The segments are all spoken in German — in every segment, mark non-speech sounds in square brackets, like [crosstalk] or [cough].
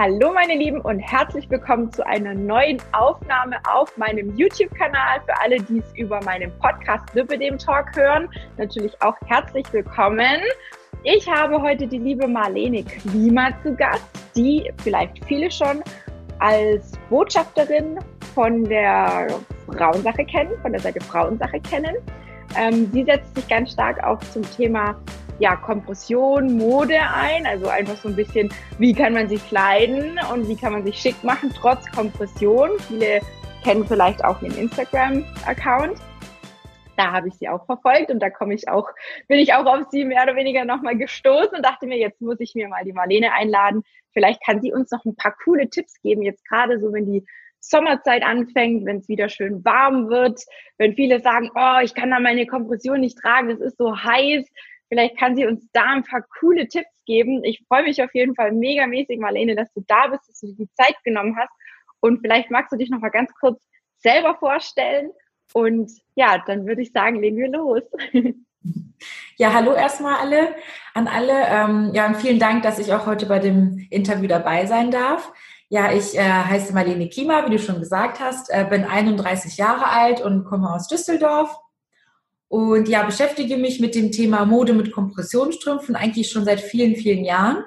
Hallo meine Lieben und herzlich willkommen zu einer neuen Aufnahme auf meinem YouTube-Kanal. Für alle, die es über meinen Podcast Lipidem Talk hören, natürlich auch herzlich willkommen. Ich habe heute die liebe Marlene Klima zu Gast, die vielleicht viele schon als Botschafterin von der Frauensache kennen, von der Seite Frauensache kennen. Ähm, sie setzt sich ganz stark auch zum Thema ja, Kompression, Mode ein, also einfach so ein bisschen, wie kann man sich kleiden und wie kann man sich schick machen, trotz Kompression. Viele kennen vielleicht auch den Instagram-Account. Da habe ich sie auch verfolgt und da komme ich auch, bin ich auch auf sie mehr oder weniger nochmal gestoßen und dachte mir, jetzt muss ich mir mal die Marlene einladen. Vielleicht kann sie uns noch ein paar coole Tipps geben, jetzt gerade so, wenn die Sommerzeit anfängt, wenn es wieder schön warm wird, wenn viele sagen, oh, ich kann da meine Kompression nicht tragen, es ist so heiß, Vielleicht kann sie uns da ein paar coole Tipps geben. Ich freue mich auf jeden Fall megamäßig, Marlene, dass du da bist, dass du dir die Zeit genommen hast. Und vielleicht magst du dich noch mal ganz kurz selber vorstellen. Und ja, dann würde ich sagen, legen wir los. Ja, hallo erstmal alle, an alle. Ähm, ja, und vielen Dank, dass ich auch heute bei dem Interview dabei sein darf. Ja, ich äh, heiße Marlene Kiemer, wie du schon gesagt hast, äh, bin 31 Jahre alt und komme aus Düsseldorf und ja, beschäftige mich mit dem Thema Mode mit Kompressionsstrümpfen eigentlich schon seit vielen, vielen Jahren.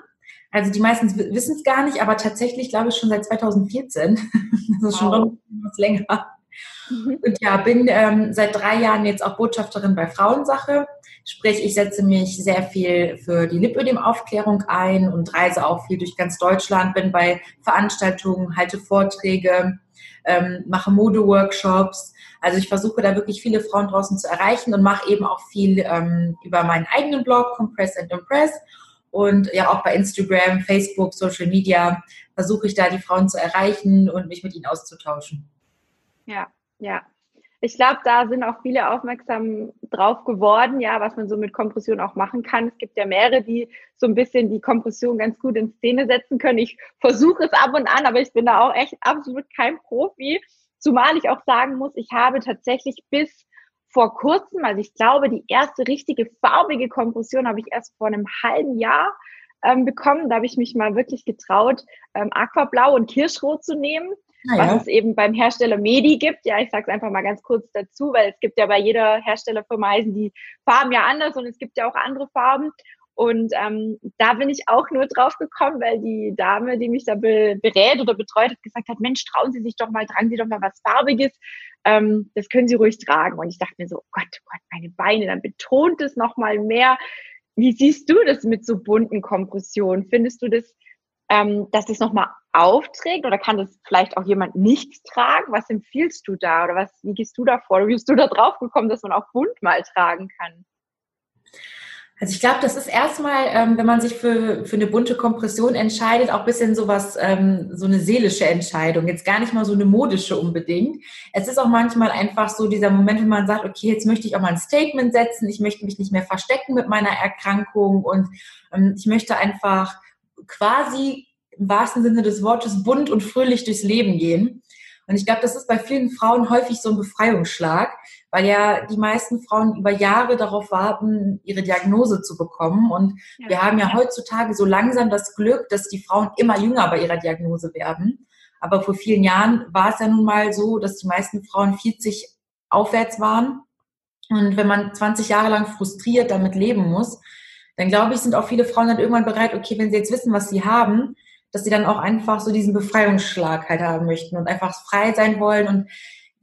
Also die meisten wissen es gar nicht, aber tatsächlich glaube ich schon seit 2014. [laughs] das ist schon wow. was länger. Mhm. Und ja, bin ähm, seit drei Jahren jetzt auch Botschafterin bei Frauensache. Sprich, ich setze mich sehr viel für die Lipödem-Aufklärung ein und reise auch viel durch ganz Deutschland, bin bei Veranstaltungen, halte Vorträge, ähm, mache Modeworkshops also ich versuche da wirklich viele Frauen draußen zu erreichen und mache eben auch viel ähm, über meinen eigenen Blog, Compress and Impress. Und ja, auch bei Instagram, Facebook, Social Media versuche ich da die Frauen zu erreichen und mich mit ihnen auszutauschen. Ja, ja. Ich glaube, da sind auch viele aufmerksam drauf geworden, ja, was man so mit Kompression auch machen kann. Es gibt ja mehrere, die so ein bisschen die Kompression ganz gut in Szene setzen können. Ich versuche es ab und an, aber ich bin da auch echt absolut kein Profi. Zumal ich auch sagen muss, ich habe tatsächlich bis vor kurzem, also ich glaube, die erste richtige farbige Kompression habe ich erst vor einem halben Jahr ähm, bekommen. Da habe ich mich mal wirklich getraut, ähm, Aquablau und Kirschrot zu nehmen, ah, ja. was es eben beim Hersteller Medi gibt. Ja, ich sage es einfach mal ganz kurz dazu, weil es gibt ja bei jeder Herstellerfirma heißen die Farben ja anders und es gibt ja auch andere Farben. Und ähm, da bin ich auch nur drauf gekommen, weil die Dame, die mich da be berät oder betreut hat, gesagt hat, Mensch, trauen Sie sich doch mal, tragen Sie doch mal was Farbiges. Ähm, das können Sie ruhig tragen. Und ich dachte mir so, oh Gott, oh Gott, meine Beine, dann betont es noch mal mehr. Wie siehst du das mit so bunten Kompressionen? Findest du das, ähm, dass das noch mal aufträgt oder kann das vielleicht auch jemand nicht tragen? Was empfiehlst du da oder was, wie gehst du da vor? Wie bist du da drauf gekommen, dass man auch bunt mal tragen kann? Also ich glaube, das ist erstmal, ähm, wenn man sich für, für eine bunte Kompression entscheidet, auch ein bisschen sowas, ähm, so eine seelische Entscheidung. Jetzt gar nicht mal so eine modische unbedingt. Es ist auch manchmal einfach so dieser Moment, wenn man sagt, okay, jetzt möchte ich auch mal ein Statement setzen, ich möchte mich nicht mehr verstecken mit meiner Erkrankung und ähm, ich möchte einfach quasi im wahrsten Sinne des Wortes bunt und fröhlich durchs Leben gehen. Und ich glaube, das ist bei vielen Frauen häufig so ein Befreiungsschlag, weil ja die meisten Frauen über Jahre darauf warten, ihre Diagnose zu bekommen. Und ja. wir haben ja heutzutage so langsam das Glück, dass die Frauen immer jünger bei ihrer Diagnose werden. Aber vor vielen Jahren war es ja nun mal so, dass die meisten Frauen 40 aufwärts waren. Und wenn man 20 Jahre lang frustriert damit leben muss, dann glaube ich, sind auch viele Frauen dann irgendwann bereit, okay, wenn sie jetzt wissen, was sie haben, dass sie dann auch einfach so diesen Befreiungsschlag halt haben möchten und einfach frei sein wollen und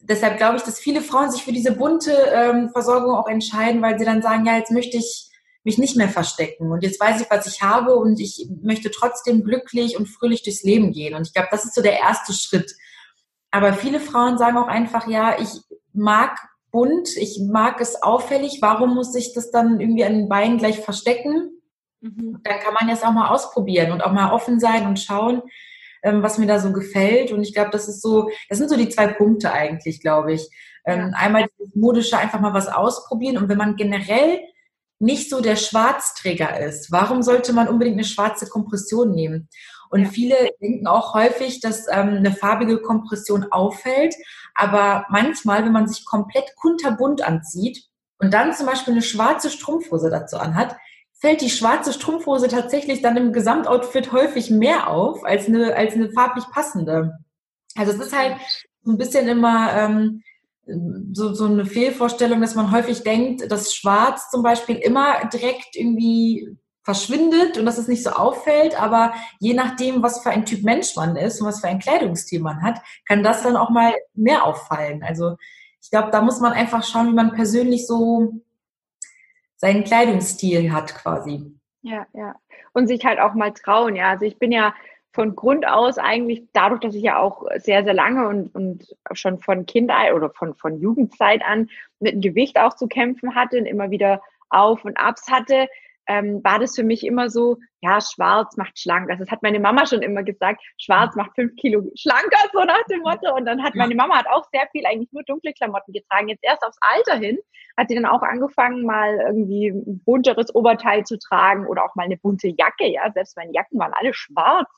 deshalb glaube ich, dass viele Frauen sich für diese bunte ähm, Versorgung auch entscheiden, weil sie dann sagen, ja, jetzt möchte ich mich nicht mehr verstecken und jetzt weiß ich, was ich habe und ich möchte trotzdem glücklich und fröhlich durchs Leben gehen. Und ich glaube, das ist so der erste Schritt. Aber viele Frauen sagen auch einfach, ja, ich mag bunt, ich mag es auffällig, warum muss ich das dann irgendwie an den Beinen gleich verstecken? Mhm. Dann kann man jetzt auch mal ausprobieren und auch mal offen sein und schauen, ähm, was mir da so gefällt. Und ich glaube, das ist so, das sind so die zwei Punkte eigentlich, glaube ich. Ähm, ja. Einmal das modische, einfach mal was ausprobieren. Und wenn man generell nicht so der Schwarzträger ist, warum sollte man unbedingt eine schwarze Kompression nehmen? Und ja. viele denken auch häufig, dass ähm, eine farbige Kompression auffällt. Aber manchmal, wenn man sich komplett kunterbunt anzieht und dann zum Beispiel eine schwarze Strumpfhose dazu anhat, fällt die schwarze Strumpfhose tatsächlich dann im Gesamtoutfit häufig mehr auf als eine, als eine farblich passende. Also es ist halt so ein bisschen immer ähm, so, so eine Fehlvorstellung, dass man häufig denkt, dass Schwarz zum Beispiel immer direkt irgendwie verschwindet und dass es nicht so auffällt, aber je nachdem, was für ein Typ Mensch man ist und was für ein Kleidungsstil man hat, kann das dann auch mal mehr auffallen. Also ich glaube, da muss man einfach schauen, wie man persönlich so seinen Kleidungsstil hat quasi. Ja, ja. Und sich halt auch mal trauen, ja. Also ich bin ja von Grund aus eigentlich dadurch, dass ich ja auch sehr, sehr lange und, und schon von Kindheit oder von, von Jugendzeit an mit dem Gewicht auch zu kämpfen hatte und immer wieder Auf und Abs hatte, ähm, war das für mich immer so, ja, schwarz macht schlank. Also das hat meine Mama schon immer gesagt, schwarz macht fünf Kilo schlanker, so nach dem Motto. Und dann hat meine Mama hat auch sehr viel eigentlich nur dunkle Klamotten getragen. Jetzt erst aufs Alter hin hat sie dann auch angefangen, mal irgendwie ein bunteres Oberteil zu tragen oder auch mal eine bunte Jacke. Ja, selbst meine Jacken waren alle schwarz.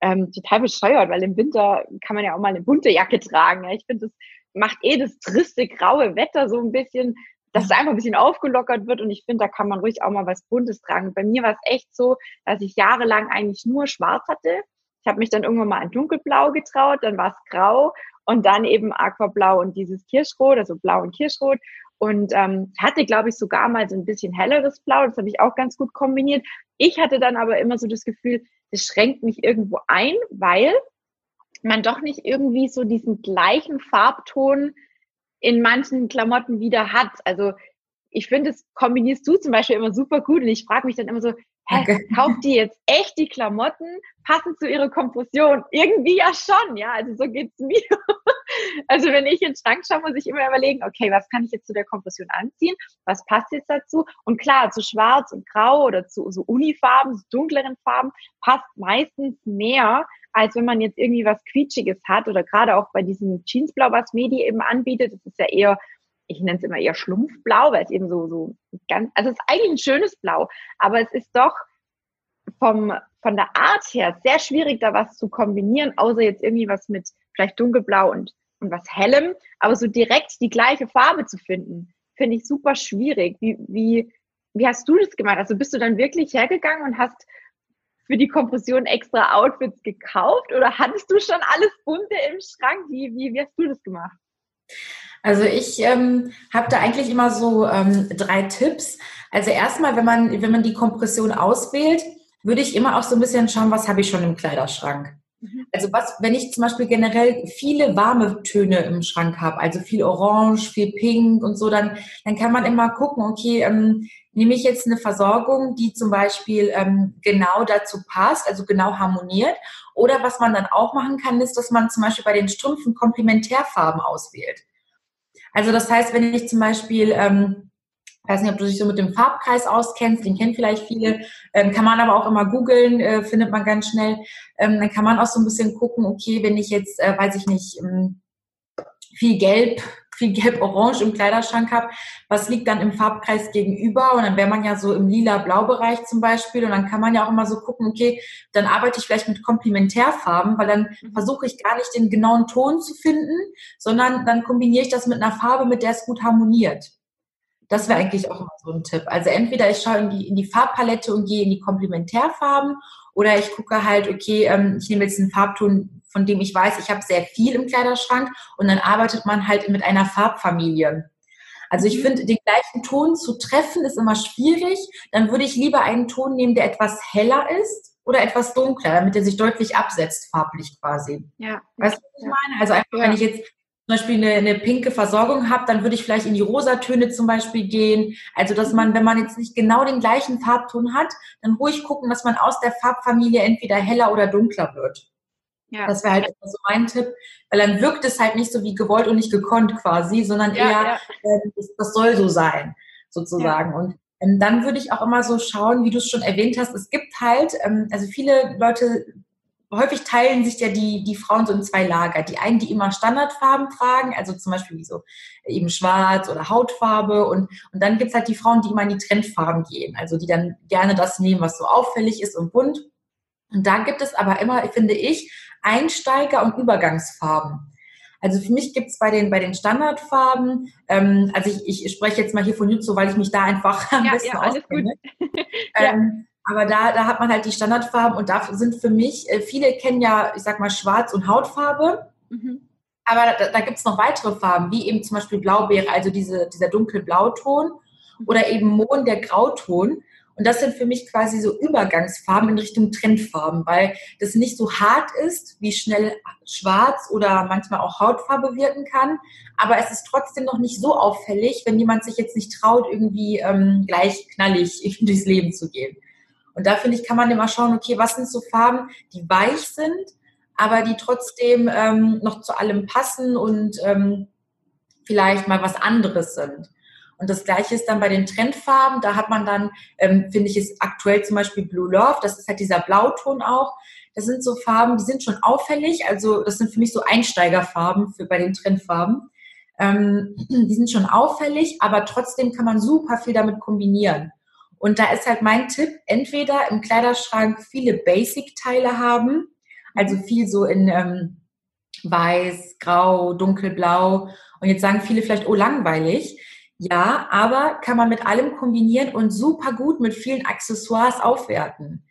Ähm, total bescheuert, weil im Winter kann man ja auch mal eine bunte Jacke tragen. Ja. Ich finde, das macht eh das triste graue Wetter so ein bisschen dass es einfach ein bisschen aufgelockert wird und ich finde, da kann man ruhig auch mal was Buntes tragen. Bei mir war es echt so, dass ich jahrelang eigentlich nur schwarz hatte. Ich habe mich dann irgendwann mal an dunkelblau getraut, dann war es grau und dann eben aquablau und dieses Kirschrot, also blau und Kirschrot. Und ähm, hatte, glaube ich, sogar mal so ein bisschen helleres Blau. Das habe ich auch ganz gut kombiniert. Ich hatte dann aber immer so das Gefühl, das schränkt mich irgendwo ein, weil man doch nicht irgendwie so diesen gleichen Farbton in manchen Klamotten wieder hat. Also ich finde, das kombinierst du zum Beispiel immer super gut und ich frage mich dann immer so, hä, okay. kauft die jetzt echt die Klamotten passend zu ihrer Kompression? Irgendwie ja schon, ja, also so geht's mir. Also wenn ich in den Schrank schaue, muss ich immer überlegen, okay, was kann ich jetzt zu der Kompression anziehen? Was passt jetzt dazu? Und klar, zu schwarz und grau oder zu so Unifarben, zu dunkleren Farben passt meistens mehr als wenn man jetzt irgendwie was Quietschiges hat oder gerade auch bei diesem Jeansblau, was Medi eben anbietet. Das ist ja eher, ich nenne es immer eher Schlumpfblau, weil es eben so, so ganz, also es ist eigentlich ein schönes Blau, aber es ist doch vom, von der Art her sehr schwierig, da was zu kombinieren, außer jetzt irgendwie was mit vielleicht dunkelblau und, und was hellem, aber so direkt die gleiche Farbe zu finden, finde ich super schwierig. Wie, wie, wie hast du das gemacht? Also bist du dann wirklich hergegangen und hast für die Kompression extra Outfits gekauft oder hattest du schon alles bunte im Schrank? Wie, wie, wie hast du das gemacht? Also ich ähm, habe da eigentlich immer so ähm, drei Tipps. Also erstmal, wenn man, wenn man die Kompression auswählt, würde ich immer auch so ein bisschen schauen, was habe ich schon im Kleiderschrank. Mhm. Also was, wenn ich zum Beispiel generell viele warme Töne im Schrank habe, also viel Orange, viel Pink und so, dann, dann kann man immer gucken, okay, ähm, nehme ich jetzt eine Versorgung, die zum Beispiel ähm, genau dazu passt, also genau harmoniert. Oder was man dann auch machen kann, ist, dass man zum Beispiel bei den Strümpfen Komplementärfarben auswählt. Also das heißt, wenn ich zum Beispiel ähm, weiß nicht, ob du dich so mit dem Farbkreis auskennst, den kennen vielleicht viele, ähm, kann man aber auch immer googeln, äh, findet man ganz schnell. Ähm, dann kann man auch so ein bisschen gucken, okay, wenn ich jetzt, äh, weiß ich nicht, ähm, viel Gelb, viel Gelb-Orange im Kleiderschrank habe, was liegt dann im Farbkreis gegenüber? Und dann wäre man ja so im lila-blau-Bereich zum Beispiel. Und dann kann man ja auch immer so gucken, okay, dann arbeite ich vielleicht mit Komplementärfarben, weil dann mhm. versuche ich gar nicht den genauen Ton zu finden, sondern dann kombiniere ich das mit einer Farbe, mit der es gut harmoniert. Das wäre eigentlich auch immer so ein Tipp. Also entweder ich schaue in die, in die Farbpalette und gehe in die Komplementärfarben oder ich gucke halt, okay, ähm, ich nehme jetzt einen Farbton, von dem ich weiß, ich habe sehr viel im Kleiderschrank und dann arbeitet man halt mit einer Farbfamilie. Also ich mhm. finde, den gleichen Ton zu treffen ist immer schwierig. Dann würde ich lieber einen Ton nehmen, der etwas heller ist oder etwas dunkler, damit er sich deutlich absetzt, farblich quasi. Ja. Weißt du, was ich meine? Also einfach, ja. wenn ich jetzt zum Beispiel eine, eine pinke Versorgung habe, dann würde ich vielleicht in die Rosatöne zum Beispiel gehen. Also dass man, wenn man jetzt nicht genau den gleichen Farbton hat, dann ruhig gucken, dass man aus der Farbfamilie entweder heller oder dunkler wird. Ja. Das wäre halt so mein Tipp, weil dann wirkt es halt nicht so wie gewollt und nicht gekonnt quasi, sondern ja, eher, ja. Äh, das, das, soll so sein, sozusagen. Und ähm, dann würde ich auch immer so schauen, wie du es schon erwähnt hast, es gibt halt, ähm, also viele Leute häufig teilen sich ja die, die Frauen so in zwei Lager. Die einen, die immer Standardfarben tragen, also zum Beispiel wie so eben schwarz oder Hautfarbe. Und, und dann gibt's halt die Frauen, die immer in die Trendfarben gehen, also die dann gerne das nehmen, was so auffällig ist und bunt. Und da gibt es aber immer, finde ich, Einsteiger- und Übergangsfarben. Also für mich gibt es bei den, bei den Standardfarben, ähm, also ich, ich spreche jetzt mal hier von Jutsu, weil ich mich da einfach am ja, besten ja, auskenne. [laughs] Ähm, aber da, da hat man halt die Standardfarben und da sind für mich, äh, viele kennen ja, ich sag mal, Schwarz und Hautfarbe. Mhm. Aber da, da gibt es noch weitere Farben, wie eben zum Beispiel Blaubeere, also diese, dieser dunkelblauton mhm. oder eben Mohn, der Grauton. Und das sind für mich quasi so Übergangsfarben in Richtung Trendfarben, weil das nicht so hart ist, wie schnell Schwarz oder manchmal auch Hautfarbe wirken kann. Aber es ist trotzdem noch nicht so auffällig, wenn jemand sich jetzt nicht traut, irgendwie ähm, gleich knallig [laughs] durchs Leben zu gehen. Und da finde ich, kann man immer schauen, okay, was sind so Farben, die weich sind, aber die trotzdem ähm, noch zu allem passen und ähm, vielleicht mal was anderes sind. Und das gleiche ist dann bei den Trendfarben. Da hat man dann, ähm, finde ich, ist aktuell zum Beispiel Blue Love. Das ist halt dieser Blauton auch. Das sind so Farben, die sind schon auffällig. Also das sind für mich so Einsteigerfarben für bei den Trendfarben. Ähm, [clears throat] die sind schon auffällig, aber trotzdem kann man super viel damit kombinieren. Und da ist halt mein Tipp, entweder im Kleiderschrank viele Basic-Teile haben, also viel so in ähm, weiß, grau, dunkelblau. Und jetzt sagen viele vielleicht, oh, langweilig. Ja, aber kann man mit allem kombinieren und super gut mit vielen Accessoires aufwerten.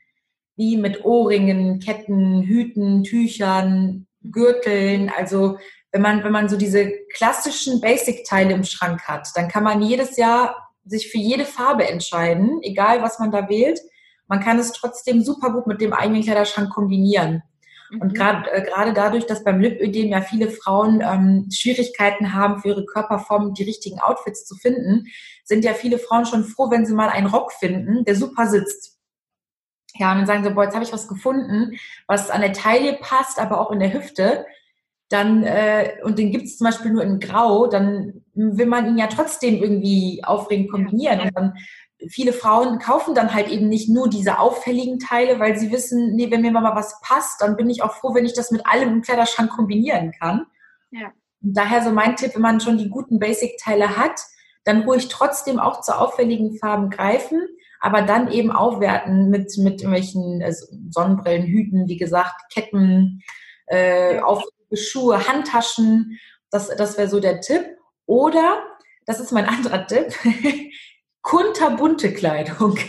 Wie mit Ohrringen, Ketten, Hüten, Tüchern, Gürteln. Also wenn man, wenn man so diese klassischen Basic-Teile im Schrank hat, dann kann man jedes Jahr sich für jede Farbe entscheiden, egal was man da wählt. Man kann es trotzdem super gut mit dem eigenen Kleiderschrank kombinieren. Und mhm. gerade äh, gerade dadurch, dass beim Lipödem ja viele Frauen ähm, Schwierigkeiten haben, für ihre Körperform die richtigen Outfits zu finden, sind ja viele Frauen schon froh, wenn sie mal einen Rock finden, der super sitzt. Ja, und dann sagen sie, boah, jetzt habe ich was gefunden, was an der Taille passt, aber auch in der Hüfte. Dann, äh, und den gibt es zum Beispiel nur in Grau, dann will man ihn ja trotzdem irgendwie aufregend kombinieren. Und dann viele Frauen kaufen dann halt eben nicht nur diese auffälligen Teile, weil sie wissen, nee, wenn mir mal was passt, dann bin ich auch froh, wenn ich das mit allem im Kleiderschrank kombinieren kann. Ja. Und daher so mein Tipp, wenn man schon die guten Basic-Teile hat, dann ruhig trotzdem auch zu auffälligen Farben greifen, aber dann eben aufwerten mit, mit irgendwelchen äh, Sonnenbrillen, Hüten, wie gesagt, Ketten, äh, auf Schuhe, Handtaschen. Das, das wäre so der Tipp. Oder, das ist mein [laughs] anderer Tipp, kunterbunte Kleidung. [laughs]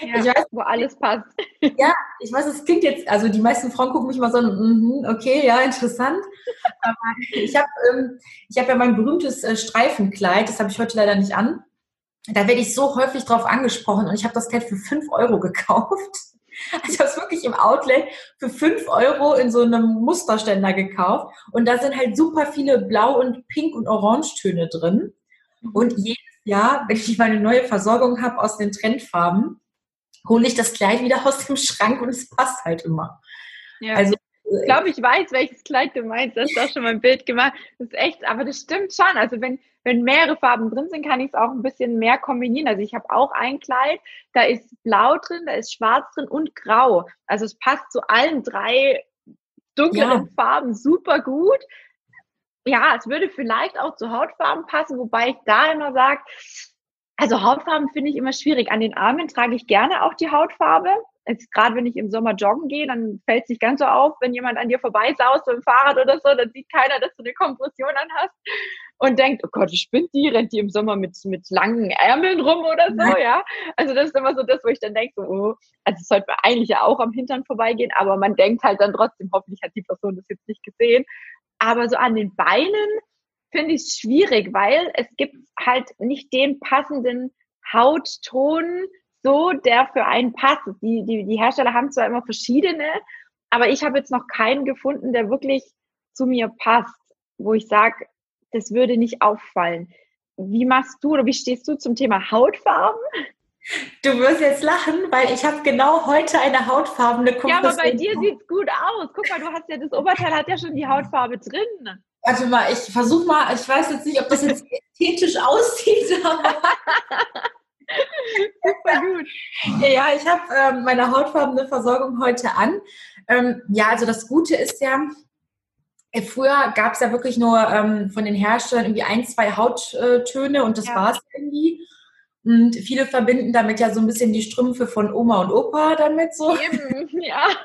Ja, weiß, wo alles passt. [laughs] Ja, ich weiß, es klingt jetzt, also die meisten Frauen gucken mich mal so, mm, okay, ja, interessant. Aber ich habe ähm, hab ja mein berühmtes äh, Streifenkleid, das habe ich heute leider nicht an. Da werde ich so häufig drauf angesprochen und ich habe das Kleid für 5 Euro gekauft. [laughs] Also ich habe es wirklich im Outlet für 5 Euro in so einem Musterständer gekauft. Und da sind halt super viele Blau- und Pink- und Orangetöne drin. Und jedes Jahr, wenn ich meine neue Versorgung habe aus den Trendfarben, hole ich das Kleid wieder aus dem Schrank und es passt halt immer. Ja. Also ich glaube, ich weiß, welches Kleid du meinst. Das ist auch schon mal ein Bild gemacht. Das ist echt, aber das stimmt schon. Also wenn, wenn mehrere Farben drin sind, kann ich es auch ein bisschen mehr kombinieren. Also ich habe auch ein Kleid, da ist blau drin, da ist schwarz drin und grau. Also es passt zu allen drei dunklen ja. Farben super gut ja, es würde vielleicht auch zu Hautfarben passen, wobei ich da immer sage, also Hautfarben finde ich immer schwierig. An den Armen trage ich gerne auch die Hautfarbe. Jetzt gerade wenn ich im Sommer joggen gehe, dann fällt es nicht ganz so auf, wenn jemand an dir vorbeisaust mit dem Fahrrad oder so, dann sieht keiner, dass du eine Kompression an hast und denkt, oh Gott, spinnt die, rennt die im Sommer mit, mit langen Ärmeln rum oder so, ja. Also das ist immer so das, wo ich dann denke, so, oh, also es sollte eigentlich ja auch am Hintern vorbeigehen, aber man denkt halt dann trotzdem, hoffentlich hat die Person das jetzt nicht gesehen. Aber so an den Beinen finde ich es schwierig, weil es gibt halt nicht den passenden Hautton, so der für einen passt. Die, die, die Hersteller haben zwar immer verschiedene, aber ich habe jetzt noch keinen gefunden, der wirklich zu mir passt, wo ich sage, das würde nicht auffallen. Wie machst du oder wie stehst du zum Thema Hautfarben? Du wirst jetzt lachen, weil ich habe genau heute eine hautfarbene Kompression. Ja, aber bei dir sieht es gut aus. Guck mal, du hast ja das Oberteil hat ja schon die Hautfarbe drin. Warte mal, ich versuche mal, ich weiß jetzt nicht, ob das jetzt ästhetisch [laughs] aussieht, aber. Super gut. Ja, ich habe ähm, meine hautfarbene Versorgung heute an. Ähm, ja, also das Gute ist ja, früher gab es ja wirklich nur ähm, von den Herstellern irgendwie ein, zwei Hauttöne und das ja. war es irgendwie. Und viele verbinden damit ja so ein bisschen die Strümpfe von Oma und Opa damit so. Eben, ja. [laughs]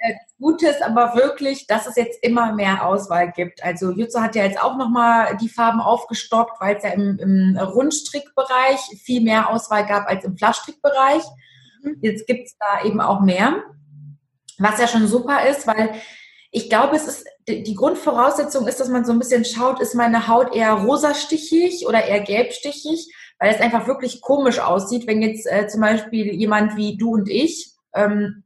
Das Gute ist aber wirklich, dass es jetzt immer mehr Auswahl gibt. Also Jutsu hat ja jetzt auch nochmal die Farben aufgestockt, weil es ja im, im Rundstrickbereich viel mehr Auswahl gab als im Flaschstrickbereich. Mhm. Jetzt gibt es da eben auch mehr, was ja schon super ist, weil ich glaube, es ist die Grundvoraussetzung ist, dass man so ein bisschen schaut, ist meine Haut eher rosastichig oder eher gelbstichig, weil es einfach wirklich komisch aussieht, wenn jetzt äh, zum Beispiel jemand wie du und ich ähm,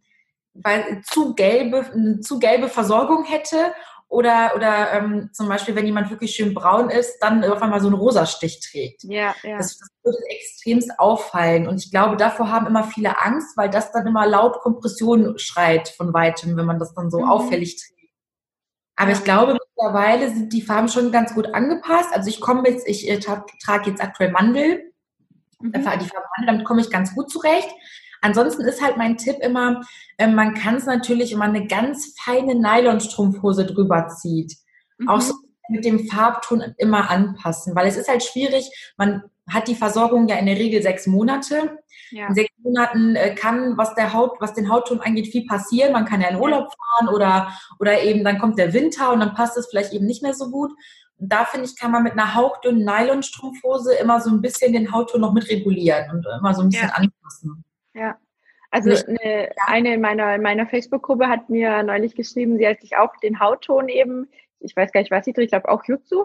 weil zu gelbe, eine zu gelbe Versorgung hätte oder, oder ähm, zum Beispiel, wenn jemand wirklich schön braun ist, dann auf einmal so einen Rosastich trägt. Ja, ja. Das, das würde extremst auffallen. Und ich glaube, davor haben immer viele Angst, weil das dann immer laut Kompression schreit von weitem, wenn man das dann so mhm. auffällig trägt. Aber ich glaube, mittlerweile sind die Farben schon ganz gut angepasst. Also ich komme jetzt, ich äh, trage jetzt aktuell Mandel. Mhm. Die Farbe Mandel, damit komme ich ganz gut zurecht. Ansonsten ist halt mein Tipp immer, äh, man kann es natürlich, wenn man eine ganz feine Nylonstrumpfhose drüber zieht, mhm. auch so mit dem Farbton immer anpassen, weil es ist halt schwierig, man hat die Versorgung ja in der Regel sechs Monate. Ja. In sechs Monaten äh, kann, was der Haut, was den Hautton angeht, viel passieren. Man kann ja in Urlaub fahren oder, oder eben dann kommt der Winter und dann passt es vielleicht eben nicht mehr so gut. Und da finde ich, kann man mit einer hauchdünnen Nylonstrumpfhose immer so ein bisschen den Hautton noch mit regulieren und immer so ein bisschen ja. anpassen. Ja. Also eine, eine in meiner, in meiner Facebook-Gruppe hat mir neulich geschrieben, sie hat sich auch den Hautton eben, ich weiß gar nicht, was sie trägt, ich glaube auch Jutsu,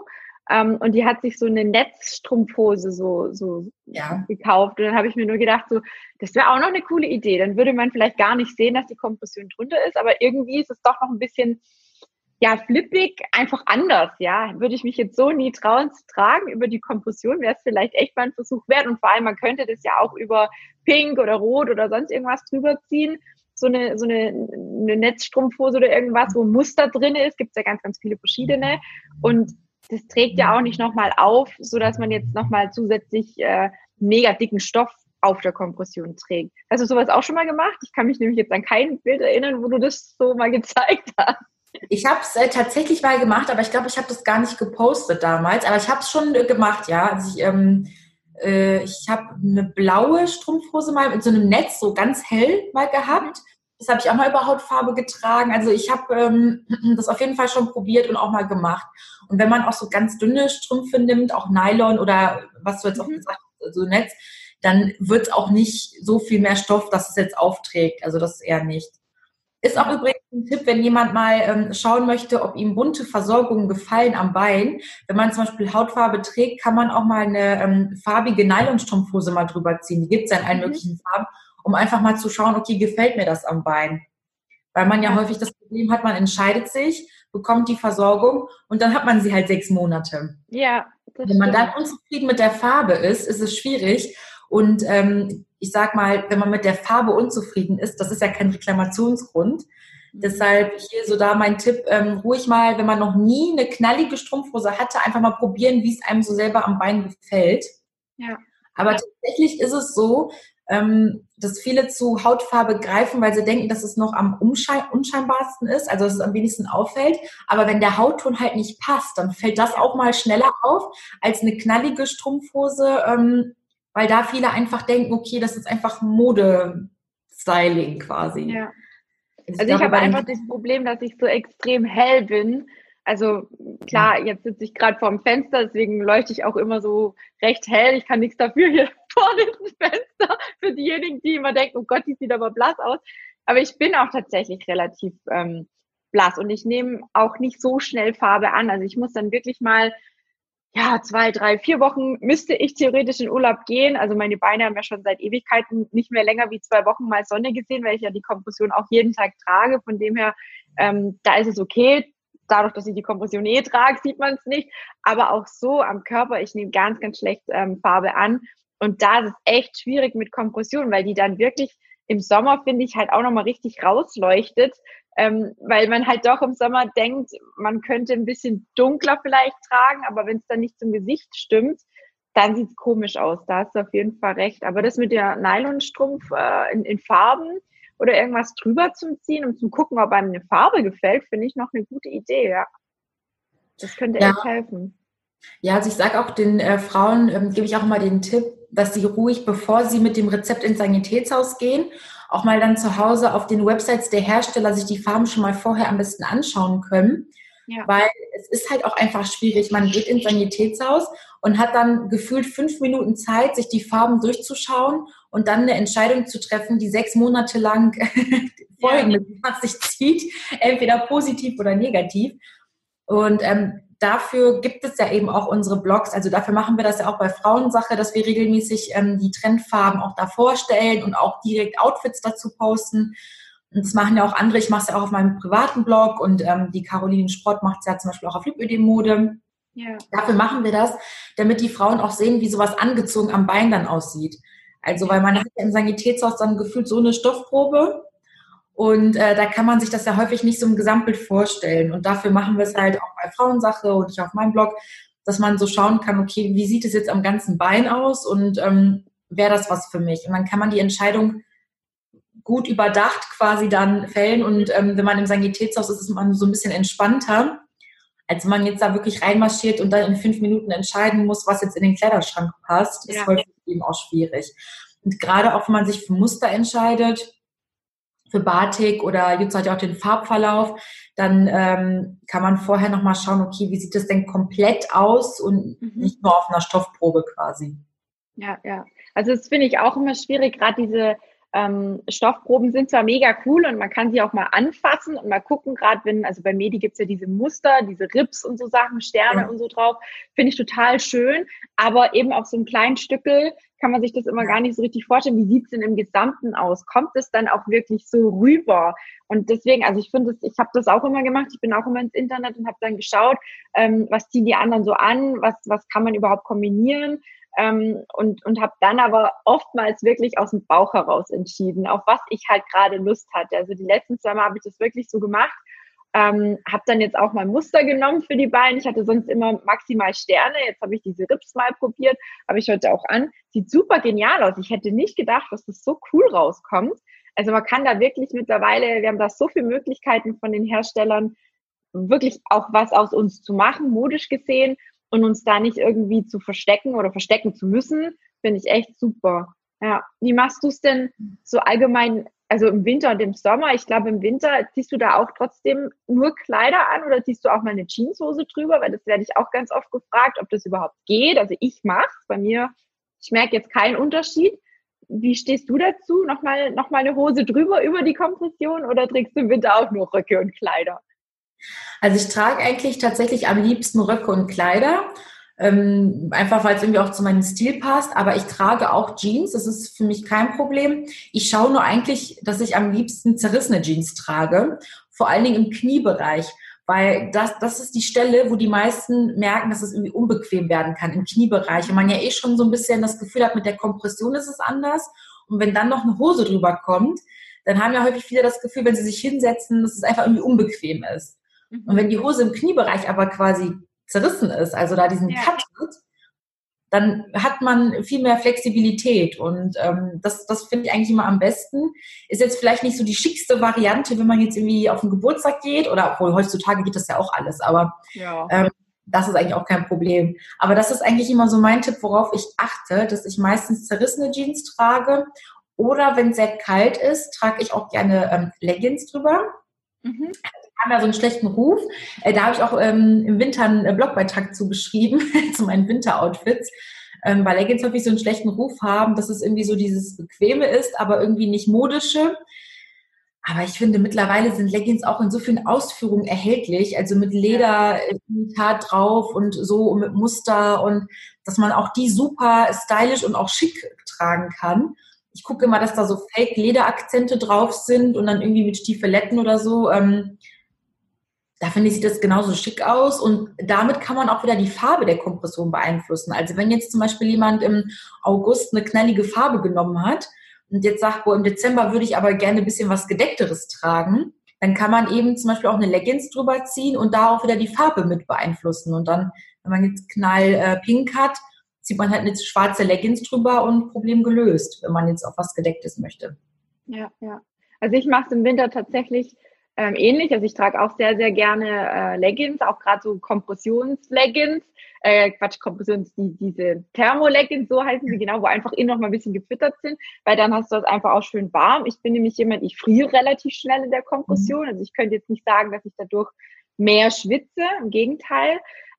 ähm, und die hat sich so eine Netzstrumpfhose so, so ja. gekauft. Und dann habe ich mir nur gedacht, so, das wäre auch noch eine coole Idee. Dann würde man vielleicht gar nicht sehen, dass die Kompression drunter ist, aber irgendwie ist es doch noch ein bisschen ja, flippig, einfach anders, ja. Würde ich mich jetzt so nie trauen zu tragen. Über die Kompression wäre es vielleicht echt mal ein Versuch wert. Und vor allem, man könnte das ja auch über Pink oder Rot oder sonst irgendwas drüber ziehen. So eine, so eine, eine Netzstrumpfhose oder irgendwas, wo Muster drin ist. Gibt es ja ganz, ganz viele verschiedene. Und das trägt ja auch nicht nochmal auf, so dass man jetzt nochmal zusätzlich äh, mega dicken Stoff auf der Kompression trägt. Hast du sowas auch schon mal gemacht? Ich kann mich nämlich jetzt an kein Bild erinnern, wo du das so mal [laughs] gezeigt hast. Ich habe es äh, tatsächlich mal gemacht, aber ich glaube, ich habe das gar nicht gepostet damals. Aber ich habe es schon äh, gemacht, ja. Also ich, ähm, äh, ich habe eine blaue Strumpfhose mal mit so einem Netz, so ganz hell mal gehabt. Das habe ich auch mal über Hautfarbe getragen. Also ich habe ähm, [clears throat] das auf jeden Fall schon probiert und auch mal gemacht. Und wenn man auch so ganz dünne Strümpfe nimmt, auch Nylon oder was du jetzt auch mhm. gesagt hast, so Netz, dann wird es auch nicht so viel mehr Stoff, dass es jetzt aufträgt. Also das eher nicht. Ist auch übrigens ein Tipp, wenn jemand mal ähm, schauen möchte, ob ihm bunte Versorgungen gefallen am Bein. Wenn man zum Beispiel Hautfarbe trägt, kann man auch mal eine ähm, farbige Nylonstrumpfhose mal drüber ziehen. Die gibt es ja in allen mhm. möglichen Farben, um einfach mal zu schauen, okay, gefällt mir das am Bein? Weil man ja häufig das Problem hat, man entscheidet sich, bekommt die Versorgung und dann hat man sie halt sechs Monate. Ja. Wenn man dann unzufrieden mit der Farbe ist, ist es schwierig. Und ähm, ich sag mal, wenn man mit der Farbe unzufrieden ist, das ist ja kein Reklamationsgrund. Mhm. Deshalb hier so da mein Tipp, ähm, ruhig mal, wenn man noch nie eine knallige Strumpfhose hatte, einfach mal probieren, wie es einem so selber am Bein gefällt. Ja. Aber tatsächlich ist es so, dass viele zu Hautfarbe greifen, weil sie denken, dass es noch am unschein unscheinbarsten ist, also dass es am wenigsten auffällt. Aber wenn der Hautton halt nicht passt, dann fällt das auch mal schneller auf als eine knallige Strumpfhose, ähm, weil da viele einfach denken, okay, das ist einfach Mode-Styling quasi. Ja. Also, also ich, habe einfach das Problem, dass ich so extrem hell bin. Also klar, jetzt sitze ich gerade vorm Fenster, deswegen leuchte ich auch immer so recht hell. Ich kann nichts dafür hier vor dem Fenster. Für diejenigen, die immer denken, oh Gott, die sieht aber blass aus. Aber ich bin auch tatsächlich relativ ähm, blass und ich nehme auch nicht so schnell Farbe an. Also ich muss dann wirklich mal ja, zwei, drei, vier Wochen müsste ich theoretisch in Urlaub gehen. Also meine Beine haben ja schon seit Ewigkeiten nicht mehr länger wie zwei Wochen mal Sonne gesehen, weil ich ja die Kompression auch jeden Tag trage. Von dem her, ähm, da ist es okay. Dadurch, dass ich die Kompression eh trage, sieht man es nicht. Aber auch so am Körper, ich nehme ganz, ganz schlecht ähm, Farbe an. Und da ist es echt schwierig mit Kompression, weil die dann wirklich im Sommer, finde ich, halt auch nochmal richtig rausleuchtet ähm, weil man halt doch im Sommer denkt, man könnte ein bisschen dunkler vielleicht tragen, aber wenn es dann nicht zum Gesicht stimmt, dann sieht es komisch aus. Da hast du auf jeden Fall recht. Aber das mit der Nylonstrumpf äh, in, in Farben oder irgendwas drüber zum Ziehen, um zu gucken, ob einem eine Farbe gefällt, finde ich noch eine gute Idee, ja. Das könnte ja. echt helfen. Ja, also ich sage auch den äh, Frauen, ähm, gebe ich auch mal den Tipp, dass sie ruhig, bevor sie mit dem Rezept ins Sanitätshaus gehen, auch mal dann zu Hause auf den Websites der Hersteller sich die Farben schon mal vorher am besten anschauen können. Ja. Weil es ist halt auch einfach schwierig. Man geht ins Sanitätshaus und hat dann gefühlt fünf Minuten Zeit, sich die Farben durchzuschauen und dann eine Entscheidung zu treffen, die sechs Monate lang [laughs] Folgen ja. sich zieht, entweder positiv oder negativ. Und ähm, dafür gibt es ja eben auch unsere Blogs. Also dafür machen wir das ja auch bei Frauensache, dass wir regelmäßig ähm, die Trendfarben auch da vorstellen und auch direkt Outfits dazu posten. Und das machen ja auch andere. Ich mache es ja auch auf meinem privaten Blog und ähm, die Caroline Sprott macht es ja zum Beispiel auch auf Lipödem-Mode. Ja. Dafür machen wir das, damit die Frauen auch sehen, wie sowas angezogen am Bein dann aussieht. Also, weil man hat ja im Sanitätshaus dann gefühlt so eine Stoffprobe und äh, da kann man sich das ja häufig nicht so im Gesamtbild vorstellen. Und dafür machen wir es halt auch bei Frauensache und ich auf meinem Blog, dass man so schauen kann, okay, wie sieht es jetzt am ganzen Bein aus und ähm, wäre das was für mich? Und dann kann man die Entscheidung gut überdacht quasi dann fällen. Und ähm, wenn man im Sanitätshaus ist, ist man so ein bisschen entspannter, als man jetzt da wirklich reinmarschiert und dann in fünf Minuten entscheiden muss, was jetzt in den Kleiderschrank passt, ist ja. häufig eben auch schwierig. Und gerade auch, wenn man sich für Muster entscheidet, für Batik oder jetzt hat ja auch den Farbverlauf, dann ähm, kann man vorher nochmal schauen, okay, wie sieht das denn komplett aus und mhm. nicht nur auf einer Stoffprobe quasi. Ja, ja. Also das finde ich auch immer schwierig, gerade diese ähm, Stoffproben sind zwar mega cool und man kann sie auch mal anfassen und mal gucken, gerade wenn, also bei Medi gibt es ja diese Muster, diese Rips und so Sachen, Sterne ja. und so drauf, finde ich total schön, aber eben auf so einem kleinen Stückel kann man sich das immer gar nicht so richtig vorstellen. Wie sieht's denn im Gesamten aus? Kommt es dann auch wirklich so rüber? Und deswegen, also ich finde, ich habe das auch immer gemacht. Ich bin auch immer ins Internet und habe dann geschaut, ähm, was ziehen die anderen so an, was, was kann man überhaupt kombinieren ähm, und, und habe dann aber oftmals wirklich aus dem Bauch heraus entschieden, auf was ich halt gerade Lust hatte. Also die letzten zwei Mal habe ich das wirklich so gemacht. Ähm, habe dann jetzt auch mal Muster genommen für die Beine. Ich hatte sonst immer maximal Sterne. Jetzt habe ich diese Rips mal probiert, habe ich heute auch an. Sieht super genial aus. Ich hätte nicht gedacht, dass das so cool rauskommt. Also man kann da wirklich mittlerweile, wir haben da so viele Möglichkeiten von den Herstellern, wirklich auch was aus uns zu machen, modisch gesehen und uns da nicht irgendwie zu verstecken oder verstecken zu müssen, finde ich echt super. Ja, wie machst du es denn so allgemein, also im Winter und im Sommer? Ich glaube, im Winter ziehst du da auch trotzdem nur Kleider an oder ziehst du auch mal eine Jeanshose drüber? Weil das werde ich auch ganz oft gefragt, ob das überhaupt geht. Also ich mache es. Bei mir, ich merke jetzt keinen Unterschied. Wie stehst du dazu? Nochmal noch mal eine Hose drüber über die Kompression oder trägst du im Winter auch nur Röcke und Kleider? Also ich trage eigentlich tatsächlich am liebsten Röcke und Kleider. Ähm, einfach weil es irgendwie auch zu meinem Stil passt. Aber ich trage auch Jeans, das ist für mich kein Problem. Ich schaue nur eigentlich, dass ich am liebsten zerrissene Jeans trage, vor allen Dingen im Kniebereich, weil das, das ist die Stelle, wo die meisten merken, dass es irgendwie unbequem werden kann im Kniebereich. Und man ja eh schon so ein bisschen das Gefühl hat, mit der Kompression ist es anders. Und wenn dann noch eine Hose drüber kommt, dann haben ja häufig viele das Gefühl, wenn sie sich hinsetzen, dass es einfach irgendwie unbequem ist. Mhm. Und wenn die Hose im Kniebereich aber quasi zerrissen ist, also da diesen ja. Cut hat, dann hat man viel mehr Flexibilität und ähm, das, das finde ich eigentlich immer am besten. Ist jetzt vielleicht nicht so die schickste Variante, wenn man jetzt irgendwie auf den Geburtstag geht oder obwohl heutzutage geht das ja auch alles, aber ja. ähm, das ist eigentlich auch kein Problem. Aber das ist eigentlich immer so mein Tipp, worauf ich achte, dass ich meistens zerrissene Jeans trage oder wenn es sehr kalt ist, trage ich auch gerne ähm, Leggings drüber. Mhm haben ja so einen schlechten Ruf. Äh, da habe ich auch ähm, im Winter einen äh, Blogbeitrag zugeschrieben, [laughs] zu meinen Winteroutfits, ähm, weil Leggings häufig so einen schlechten Ruf haben, dass es irgendwie so dieses Bequeme ist, aber irgendwie nicht modische. Aber ich finde, mittlerweile sind Leggings auch in so vielen Ausführungen erhältlich, also mit Lederimitat drauf und so und mit Muster und dass man auch die super stylisch und auch schick tragen kann. Ich gucke immer, dass da so Fake-Lederakzente drauf sind und dann irgendwie mit Stiefeletten oder so. Ähm, da finde ich, sieht das genauso schick aus und damit kann man auch wieder die Farbe der Kompression beeinflussen. Also wenn jetzt zum Beispiel jemand im August eine knallige Farbe genommen hat und jetzt sagt, wo im Dezember würde ich aber gerne ein bisschen was Gedeckteres tragen, dann kann man eben zum Beispiel auch eine Leggings drüber ziehen und da auch wieder die Farbe mit beeinflussen. Und dann, wenn man jetzt knall äh, hat, zieht man halt eine schwarze Leggings drüber und Problem gelöst, wenn man jetzt auch was Gedecktes möchte. Ja, ja. Also ich mache es im Winter tatsächlich ähm, ähnlich. Also ich trage auch sehr, sehr gerne äh, Leggings, auch gerade so Kompressionsleggings. Äh, Quatsch, Kompressions, die, diese Thermoleggings, so heißen sie genau, wo einfach innen noch mal ein bisschen gefüttert sind, weil dann hast du das einfach auch schön warm. Ich bin nämlich jemand, ich friere relativ schnell in der Kompression. Mhm. Also ich könnte jetzt nicht sagen, dass ich dadurch mehr schwitze, im Gegenteil.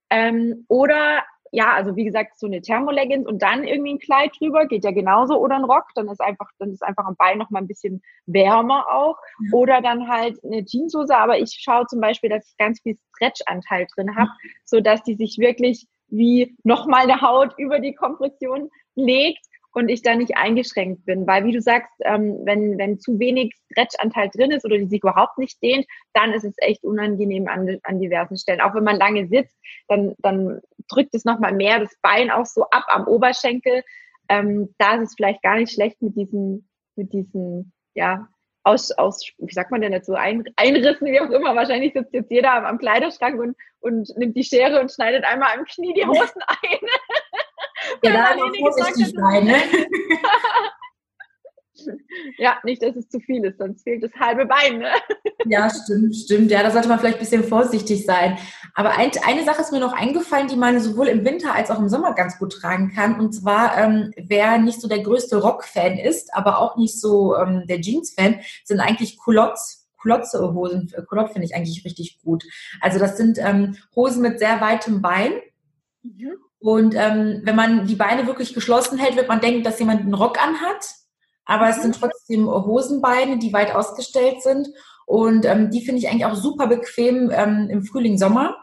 Ähm, oder ja, also wie gesagt, so eine Thermoleggings und dann irgendwie ein Kleid drüber, geht ja genauso, oder ein Rock, dann ist einfach, dann ist einfach am Bein noch mal ein bisschen wärmer auch. Ja. Oder dann halt eine Jeanshose, aber ich schaue zum Beispiel, dass ich ganz viel Stretch-Anteil drin habe, mhm. so dass die sich wirklich wie nochmal eine Haut über die Kompression legt und ich da nicht eingeschränkt bin. Weil wie du sagst, ähm, wenn, wenn zu wenig Stretchanteil drin ist oder die sich überhaupt nicht dehnt, dann ist es echt unangenehm an, an diversen Stellen. Auch wenn man lange sitzt, dann, dann drückt es nochmal mehr das Bein auch so ab am Oberschenkel. Ähm, da ist es vielleicht gar nicht schlecht mit diesen, mit diesen, ja, aus, aus, wie sagt man denn jetzt so, ein, Einrissen, wie auch immer. Wahrscheinlich sitzt jetzt jeder am, am Kleiderschrank und, und nimmt die Schere und schneidet einmal am Knie die Hosen ein. [laughs] Ja, da vorsichtig sein, ne? Ja, nicht, dass es zu viel ist, sonst fehlt das halbe Bein. Ne? Ja, stimmt, stimmt. Ja, da sollte man vielleicht ein bisschen vorsichtig sein. Aber ein, eine Sache ist mir noch eingefallen, die man sowohl im Winter als auch im Sommer ganz gut tragen kann. Und zwar, ähm, wer nicht so der größte Rock-Fan ist, aber auch nicht so ähm, der Jeans-Fan, sind eigentlich Culottes. Kulotze-Hosen, Culotte finde ich eigentlich richtig gut. Also das sind ähm, Hosen mit sehr weitem Bein. Mhm. Und ähm, wenn man die Beine wirklich geschlossen hält, wird man denken, dass jemand einen Rock anhat. Aber mhm. es sind trotzdem Hosenbeine, die weit ausgestellt sind. Und ähm, die finde ich eigentlich auch super bequem ähm, im Frühling, Sommer,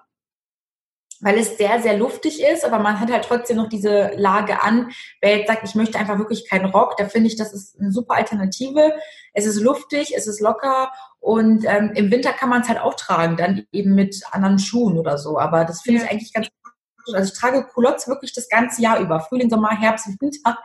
weil es sehr, sehr luftig ist, aber man hat halt trotzdem noch diese Lage an. Wer jetzt sagt, ich möchte einfach wirklich keinen Rock, da finde ich, das ist eine super Alternative. Es ist luftig, es ist locker und ähm, im Winter kann man es halt auch tragen, dann eben mit anderen Schuhen oder so. Aber das finde ich eigentlich ganz also ich trage Culottes wirklich das ganze Jahr über. Frühling, Sommer, Herbst, Winter.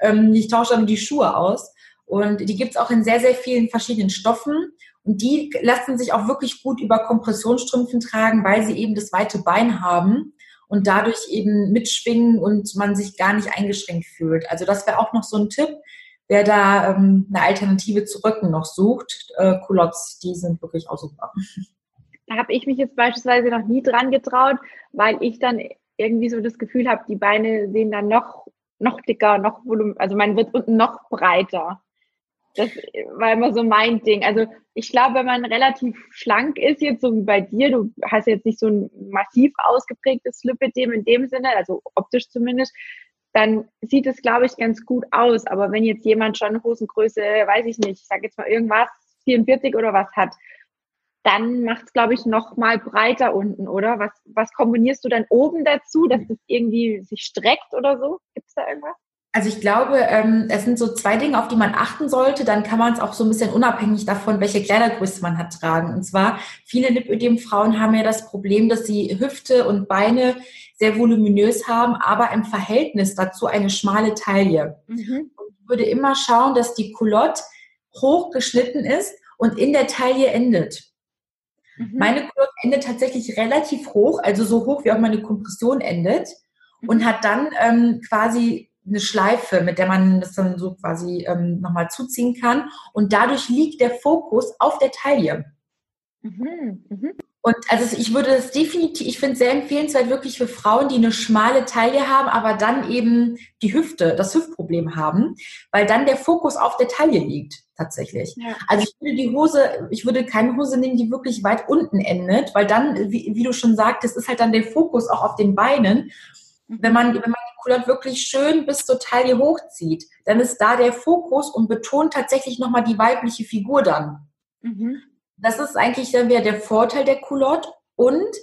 Ähm, ich tausche dann die Schuhe aus. Und die gibt es auch in sehr, sehr vielen verschiedenen Stoffen. Und die lassen sich auch wirklich gut über Kompressionsstrümpfen tragen, weil sie eben das weite Bein haben und dadurch eben mitschwingen und man sich gar nicht eingeschränkt fühlt. Also das wäre auch noch so ein Tipp, wer da ähm, eine Alternative zu Röcken noch sucht. Äh, Culottes, die sind wirklich auch super. Da habe ich mich jetzt beispielsweise noch nie dran getraut, weil ich dann irgendwie so das Gefühl habe, die Beine sehen dann noch, noch dicker, noch volumen, also man wird unten noch breiter. Das war immer so mein Ding. Also ich glaube, wenn man relativ schlank ist, jetzt so wie bei dir, du hast jetzt nicht so ein massiv ausgeprägtes Lipidem in dem Sinne, also optisch zumindest, dann sieht es, glaube ich, ganz gut aus. Aber wenn jetzt jemand schon Hosengröße, weiß ich nicht, ich sage jetzt mal irgendwas, 44 oder was hat dann macht es, glaube ich, noch mal breiter unten, oder? Was, was kombinierst du dann oben dazu, dass das irgendwie sich streckt oder so? Gibt es da irgendwas? Also ich glaube, ähm, es sind so zwei Dinge, auf die man achten sollte. Dann kann man es auch so ein bisschen unabhängig davon, welche Kleidergröße man hat, tragen. Und zwar, viele Lipödem-Frauen haben ja das Problem, dass sie Hüfte und Beine sehr voluminös haben, aber im Verhältnis dazu eine schmale Taille. Mhm. Und ich würde immer schauen, dass die Culotte hochgeschnitten ist und in der Taille endet. Mhm. Meine Kurve endet tatsächlich relativ hoch, also so hoch wie auch meine Kompression endet mhm. und hat dann ähm, quasi eine Schleife, mit der man das dann so quasi ähm, nochmal zuziehen kann. Und dadurch liegt der Fokus auf der Taille. Mhm. Und also ich würde das definitiv, ich finde es sehr empfehlenswert wirklich für Frauen, die eine schmale Taille haben, aber dann eben die Hüfte, das Hüftproblem haben, weil dann der Fokus auf der Taille liegt tatsächlich. Ja. Also ich würde die Hose, ich würde keine Hose nehmen, die wirklich weit unten endet, weil dann, wie, wie du schon sagtest, ist halt dann der Fokus auch auf den Beinen. Mhm. Wenn man, wenn man die Culotte wirklich schön bis zur Taille hochzieht, dann ist da der Fokus und betont tatsächlich nochmal die weibliche Figur dann. Mhm. Das ist eigentlich dann wieder der Vorteil der Culotte. Und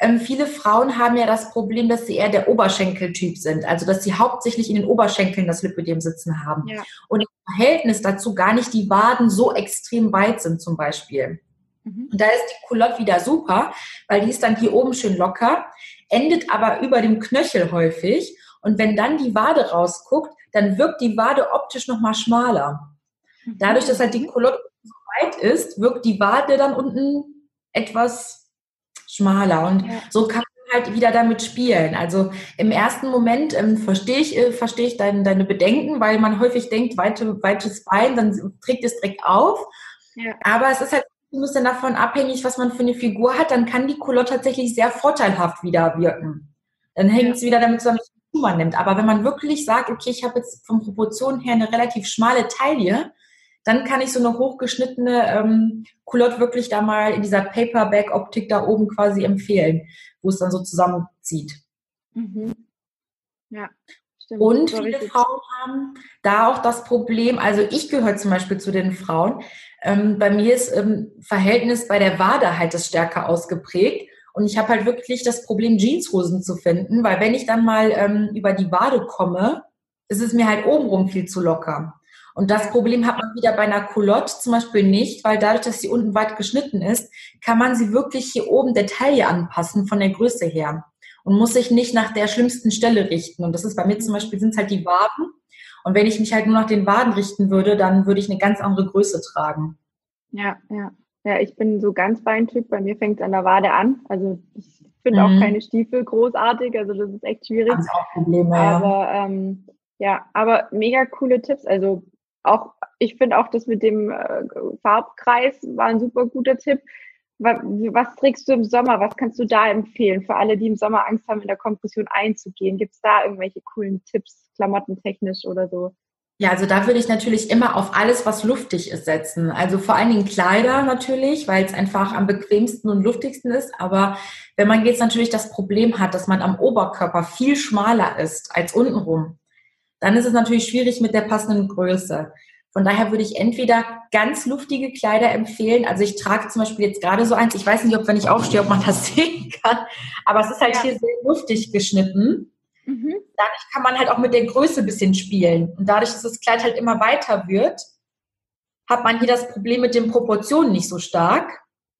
ähm, viele Frauen haben ja das Problem, dass sie eher der Oberschenkeltyp sind. Also, dass sie hauptsächlich in den Oberschenkeln das Lipödem sitzen haben. Ja. Und im Verhältnis dazu gar nicht die Waden so extrem weit sind zum Beispiel. Mhm. Und da ist die Culotte wieder super, weil die ist dann hier oben schön locker, endet aber über dem Knöchel häufig. Und wenn dann die Wade rausguckt, dann wirkt die Wade optisch nochmal schmaler. Mhm. Dadurch, dass halt die Culotte weit ist, wirkt die Wade dann unten etwas schmaler. Und ja. so kann man halt wieder damit spielen. Also im ersten Moment ähm, verstehe ich, äh, verstehe ich dein, deine Bedenken, weil man häufig denkt, weite, weites Bein, dann trägt es direkt auf. Ja. Aber es ist halt ein bisschen davon abhängig, was man für eine Figur hat, dann kann die Culotte tatsächlich sehr vorteilhaft wieder wirken. Dann hängt es wieder damit zusammen, man nimmt. Aber wenn man wirklich sagt, okay, ich habe jetzt von Proportionen her eine relativ schmale Taille, dann kann ich so eine hochgeschnittene ähm, Culotte wirklich da mal in dieser Paperback-Optik da oben quasi empfehlen, wo es dann so zusammenzieht. Mhm. Ja. Stimmt, und viele Frauen haben da auch das Problem, also ich gehöre zum Beispiel zu den Frauen, ähm, bei mir ist ähm, Verhältnis bei der Wade halt das stärker ausgeprägt. Und ich habe halt wirklich das Problem, Jeanshosen zu finden, weil wenn ich dann mal ähm, über die Wade komme, ist es mir halt obenrum viel zu locker. Und das Problem hat man wieder bei einer Culotte zum Beispiel nicht, weil dadurch, dass sie unten weit geschnitten ist, kann man sie wirklich hier oben der Taille anpassen von der Größe her und muss sich nicht nach der schlimmsten Stelle richten. Und das ist bei mir zum Beispiel sind es halt die Waden. Und wenn ich mich halt nur nach den Waden richten würde, dann würde ich eine ganz andere Größe tragen. Ja, ja. Ja, ich bin so ganz Beintyp. Bei mir fängt es an der Wade an. Also ich finde mhm. auch keine Stiefel großartig. Also das ist echt schwierig. Das auch Probleme, aber. Ähm, ja, aber mega coole Tipps. Also auch, ich finde auch das mit dem äh, Farbkreis war ein super guter Tipp was trägst du im Sommer? Was kannst du da empfehlen für alle, die im Sommer Angst haben, in der Kompression einzugehen? Gibt es da irgendwelche coolen Tipps, klamottentechnisch oder so? Ja, also da würde ich natürlich immer auf alles, was luftig ist, setzen. Also vor allen Dingen Kleider natürlich, weil es einfach am bequemsten und luftigsten ist. Aber wenn man jetzt natürlich das Problem hat, dass man am Oberkörper viel schmaler ist als untenrum, dann ist es natürlich schwierig mit der passenden Größe. Von daher würde ich entweder ganz luftige Kleider empfehlen. Also ich trage zum Beispiel jetzt gerade so eins. Ich weiß nicht, ob wenn ich aufstehe, ob man das [laughs] sehen kann. Aber es ist halt ja. hier sehr luftig geschnitten. Mhm. Dadurch kann man halt auch mit der Größe ein bisschen spielen. Und dadurch, dass das Kleid halt immer weiter wird, hat man hier das Problem mit den Proportionen nicht so stark,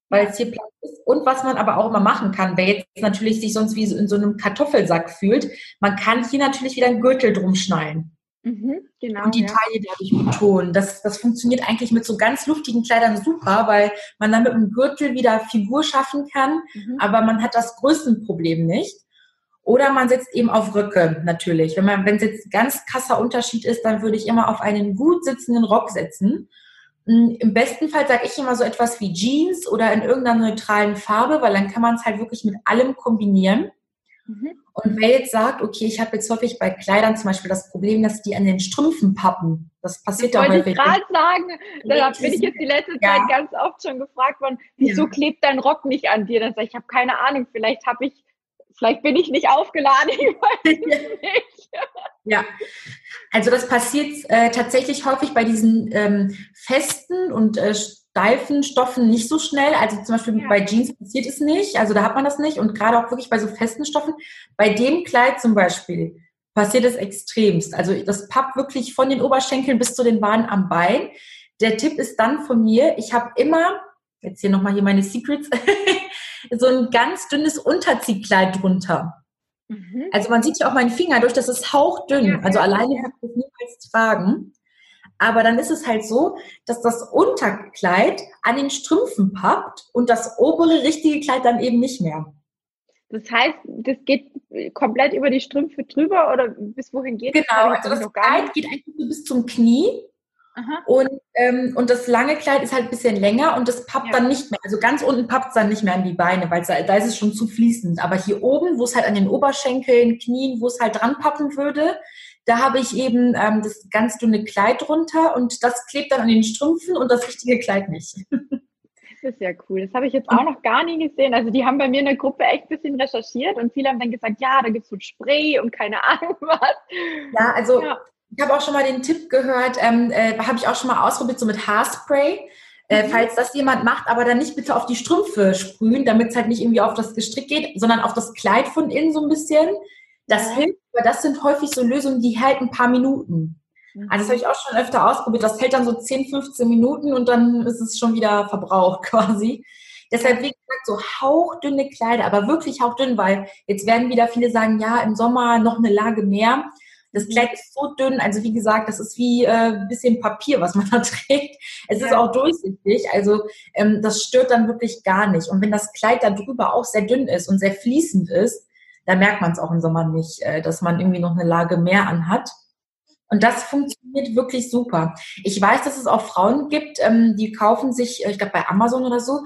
weil es hier Platz ist. Und was man aber auch immer machen kann, wer jetzt natürlich sich sonst wie in so einem Kartoffelsack fühlt, man kann hier natürlich wieder einen Gürtel drum schnallen. Mhm, genau, und die ja. Taille dadurch betonen. Das, das funktioniert eigentlich mit so ganz luftigen Kleidern super, weil man dann mit dem Gürtel wieder Figur schaffen kann, mhm. aber man hat das Größenproblem nicht. Oder man setzt eben auf Röcke natürlich. Wenn man, wenn es jetzt ganz krasser Unterschied ist, dann würde ich immer auf einen gut sitzenden Rock setzen. Hm, Im besten Fall sage ich immer so etwas wie Jeans oder in irgendeiner neutralen Farbe, weil dann kann man es halt wirklich mit allem kombinieren. Mhm. Und wer jetzt sagt, okay, ich habe jetzt häufig bei Kleidern zum Beispiel das Problem, dass die an den Strümpfen pappen. Das passiert das ja häufig. Ich gerade sagen, da bin ich jetzt die letzte ja. Zeit ganz oft schon gefragt worden, wieso ja. klebt dein Rock nicht an dir? Dann sage ich, ich habe keine Ahnung, vielleicht habe ich, vielleicht bin ich nicht aufgeladen, ich weiß [laughs] nicht. Ja, also das passiert äh, tatsächlich häufig bei diesen ähm, festen und äh, steifen Stoffen nicht so schnell. Also zum Beispiel ja. bei Jeans passiert es nicht. Also da hat man das nicht. Und gerade auch wirklich bei so festen Stoffen. Bei dem Kleid zum Beispiel passiert es extremst. Also das pappt wirklich von den Oberschenkeln bis zu den Bahnen am Bein. Der Tipp ist dann von mir, ich habe immer, jetzt hier nochmal hier meine Secrets, [laughs] so ein ganz dünnes Unterziehkleid drunter. Mhm. Also man sieht ja auch meinen Finger durch, das ist hauchdünn. Also alleine kann ich das niemals tragen. Aber dann ist es halt so, dass das Unterkleid an den Strümpfen pappt und das obere richtige Kleid dann eben nicht mehr. Das heißt, das geht komplett über die Strümpfe drüber oder bis wohin geht genau, das? Genau, also das Kleid geht eigentlich so bis zum Knie. Und, ähm, und das lange Kleid ist halt ein bisschen länger und das pappt ja. dann nicht mehr. Also ganz unten pappt es dann nicht mehr an die Beine, weil da, da ist es schon zu fließend. Aber hier oben, wo es halt an den Oberschenkeln, Knien, wo es halt dran pappen würde, da habe ich eben ähm, das ganz dünne Kleid drunter und das klebt dann an den Strümpfen und das richtige Kleid nicht. [laughs] Das ist ja cool. Das habe ich jetzt auch noch gar nie gesehen. Also die haben bei mir in der Gruppe echt ein bisschen recherchiert und viele haben dann gesagt, ja, da gibt es so Spray und keine Ahnung [laughs] was. Ja, also ja. Ich habe auch schon mal den Tipp gehört, ähm, äh, habe ich auch schon mal ausprobiert, so mit Haarspray. Äh, mhm. falls das jemand macht, aber dann nicht bitte auf die Strümpfe sprühen, damit es halt nicht irgendwie auf das Gestrick geht, sondern auf das Kleid von innen so ein bisschen. Das hilft, aber das sind häufig so Lösungen, die halten ein paar Minuten. Also das habe ich auch schon öfter ausprobiert. Das hält dann so 10, 15 Minuten und dann ist es schon wieder verbraucht [laughs] quasi. Deshalb, wie gesagt, so hauchdünne Kleider, aber wirklich hauchdünn, weil jetzt werden wieder viele sagen, ja, im Sommer noch eine Lage mehr. Das. Kleid ist so dünn, also wie gesagt, das ist wie äh, ein bisschen Papier, was man [laughs] da trägt. Es ja. ist auch durchsichtig, also ähm, das stört dann wirklich gar nicht. Und wenn das Kleid da drüber auch sehr dünn ist und sehr fließend ist, da merkt man es auch im Sommer nicht, äh, dass man irgendwie noch eine Lage mehr anhat. Und das funktioniert wirklich super. Ich weiß, dass es auch Frauen gibt, ähm, die kaufen sich, äh, ich glaube bei Amazon oder so,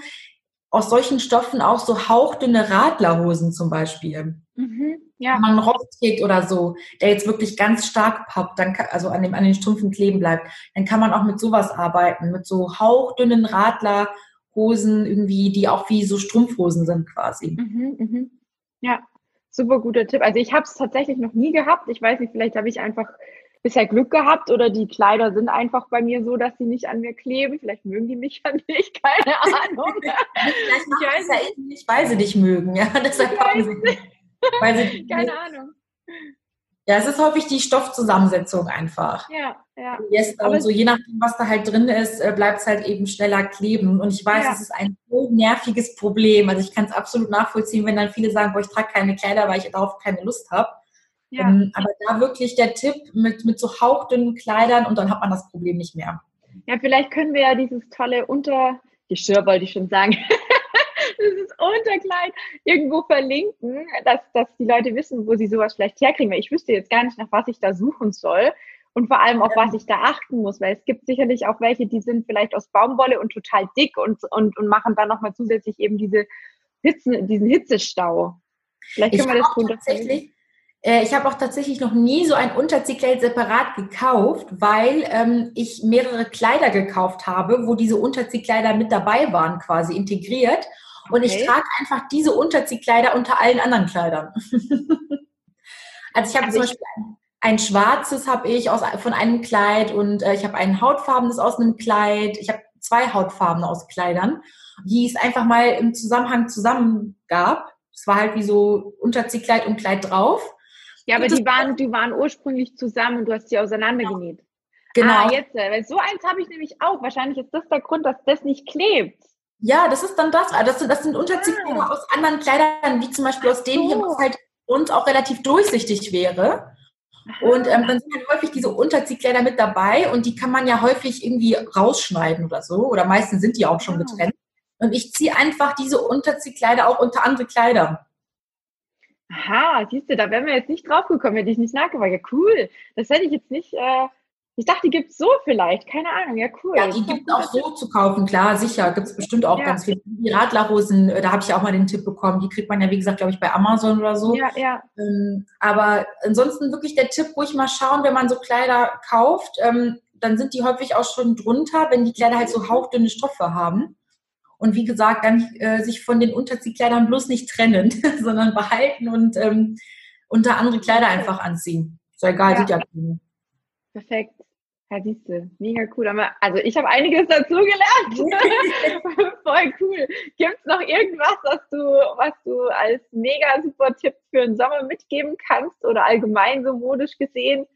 aus solchen Stoffen auch so hauchdünne Radlerhosen zum Beispiel. Mhm, ja. Wenn man einen Rock trägt oder so, der jetzt wirklich ganz stark poppt, dann kann, also an, dem, an den Strümpfen kleben bleibt, dann kann man auch mit sowas arbeiten, mit so hauchdünnen Radlerhosen irgendwie, die auch wie so Strumpfhosen sind quasi. Mhm, mhm. Ja, super guter Tipp. Also ich habe es tatsächlich noch nie gehabt. Ich weiß nicht, vielleicht habe ich einfach bisher Glück gehabt oder die Kleider sind einfach bei mir so, dass sie nicht an mir kleben. Vielleicht mögen die mich [laughs] ja nicht, keine Ahnung. [laughs] Ich weiß ja nicht, weil sie dich mögen, ja. [laughs] Deshalb haben sie weil [laughs] Keine Ahnung. Ja, es ist häufig die Stoffzusammensetzung einfach. Ja, ja. Yes, und so je nachdem, was da halt drin ist, äh, bleibt es halt eben schneller kleben. Und ich weiß, ja. es ist ein so nerviges Problem. Also ich kann es absolut nachvollziehen, wenn dann viele sagen, boah, ich trage keine Kleider, weil ich darauf keine Lust habe. Ja. Ähm, aber da wirklich der Tipp mit, mit so hauchdünnen Kleidern und dann hat man das Problem nicht mehr. Ja, vielleicht können wir ja dieses tolle Untergeschirr, wollte ich schon sagen, dieses Unterkleid irgendwo verlinken, dass, dass die Leute wissen, wo sie sowas vielleicht herkriegen. Weil ich wüsste jetzt gar nicht, nach was ich da suchen soll und vor allem auf was ich da achten muss, weil es gibt sicherlich auch welche, die sind vielleicht aus Baumwolle und total dick und, und, und machen dann nochmal zusätzlich eben diese Hitze, diesen Hitzestau. Vielleicht können ich wir das tun. Tatsächlich, äh, ich habe auch tatsächlich noch nie so ein Unterziehkleid separat gekauft, weil ähm, ich mehrere Kleider gekauft habe, wo diese Unterziehkleider mit dabei waren, quasi integriert. Und ich trage einfach diese Unterziehkleider unter allen anderen Kleidern. [laughs] also ich habe also zum Beispiel ein, ein schwarzes habe ich aus, von einem Kleid und äh, ich habe ein hautfarbenes aus einem Kleid. Ich habe zwei Hautfarben aus Kleidern, die es einfach mal im Zusammenhang zusammen gab. Es war halt wie so Unterziehkleid und Kleid drauf. Ja, aber die waren, die waren ursprünglich zusammen und du hast sie auseinandergenäht. Genau. Ah, jetzt, äh, weil so eins habe ich nämlich auch. Wahrscheinlich ist das der Grund, dass das nicht klebt. Ja, das ist dann das. Ah, das sind, das sind Unterziehkleider ah. aus anderen Kleidern, wie zum Beispiel aus so. hier, was halt uns auch relativ durchsichtig wäre. Und ähm, dann sind halt häufig diese Unterziehkleider mit dabei und die kann man ja häufig irgendwie rausschneiden oder so. Oder meistens sind die auch schon ah. getrennt. Und ich ziehe einfach diese Unterziehkleider auch unter andere Kleider. Aha, siehst du, da wären wir jetzt nicht drauf gekommen, hätte ich nicht nachgefragt. Ja, cool. Das hätte ich jetzt nicht. Äh, ich dachte, die gibt es so vielleicht. Keine Ahnung. Ja, cool. Ja, die gibt es auch so zu kaufen, klar, sicher. Gibt es bestimmt auch ja. ganz viele. Die Radlerhosen, äh, da habe ich auch mal den Tipp bekommen. Die kriegt man ja, wie gesagt, glaube ich, bei Amazon oder so. Ja, ja. Ähm, aber ansonsten wirklich der Tipp, ruhig mal schauen, wenn man so Kleider kauft, ähm, dann sind die häufig auch schon drunter, wenn die Kleider halt so hauchdünne Stoffe haben. Und wie gesagt, dann äh, sich von den Unterziehkleidern bloß nicht trennen, [laughs] sondern behalten und ähm, unter andere Kleider einfach anziehen. So egal, ja. sieht ja. Perfekt. Ja, siehst du, mega cool. Also ich habe einiges dazu gelernt. [laughs] Voll cool. Gibt es noch irgendwas, was du, was du als mega super Tipp für den Sommer mitgeben kannst oder allgemein so modisch gesehen?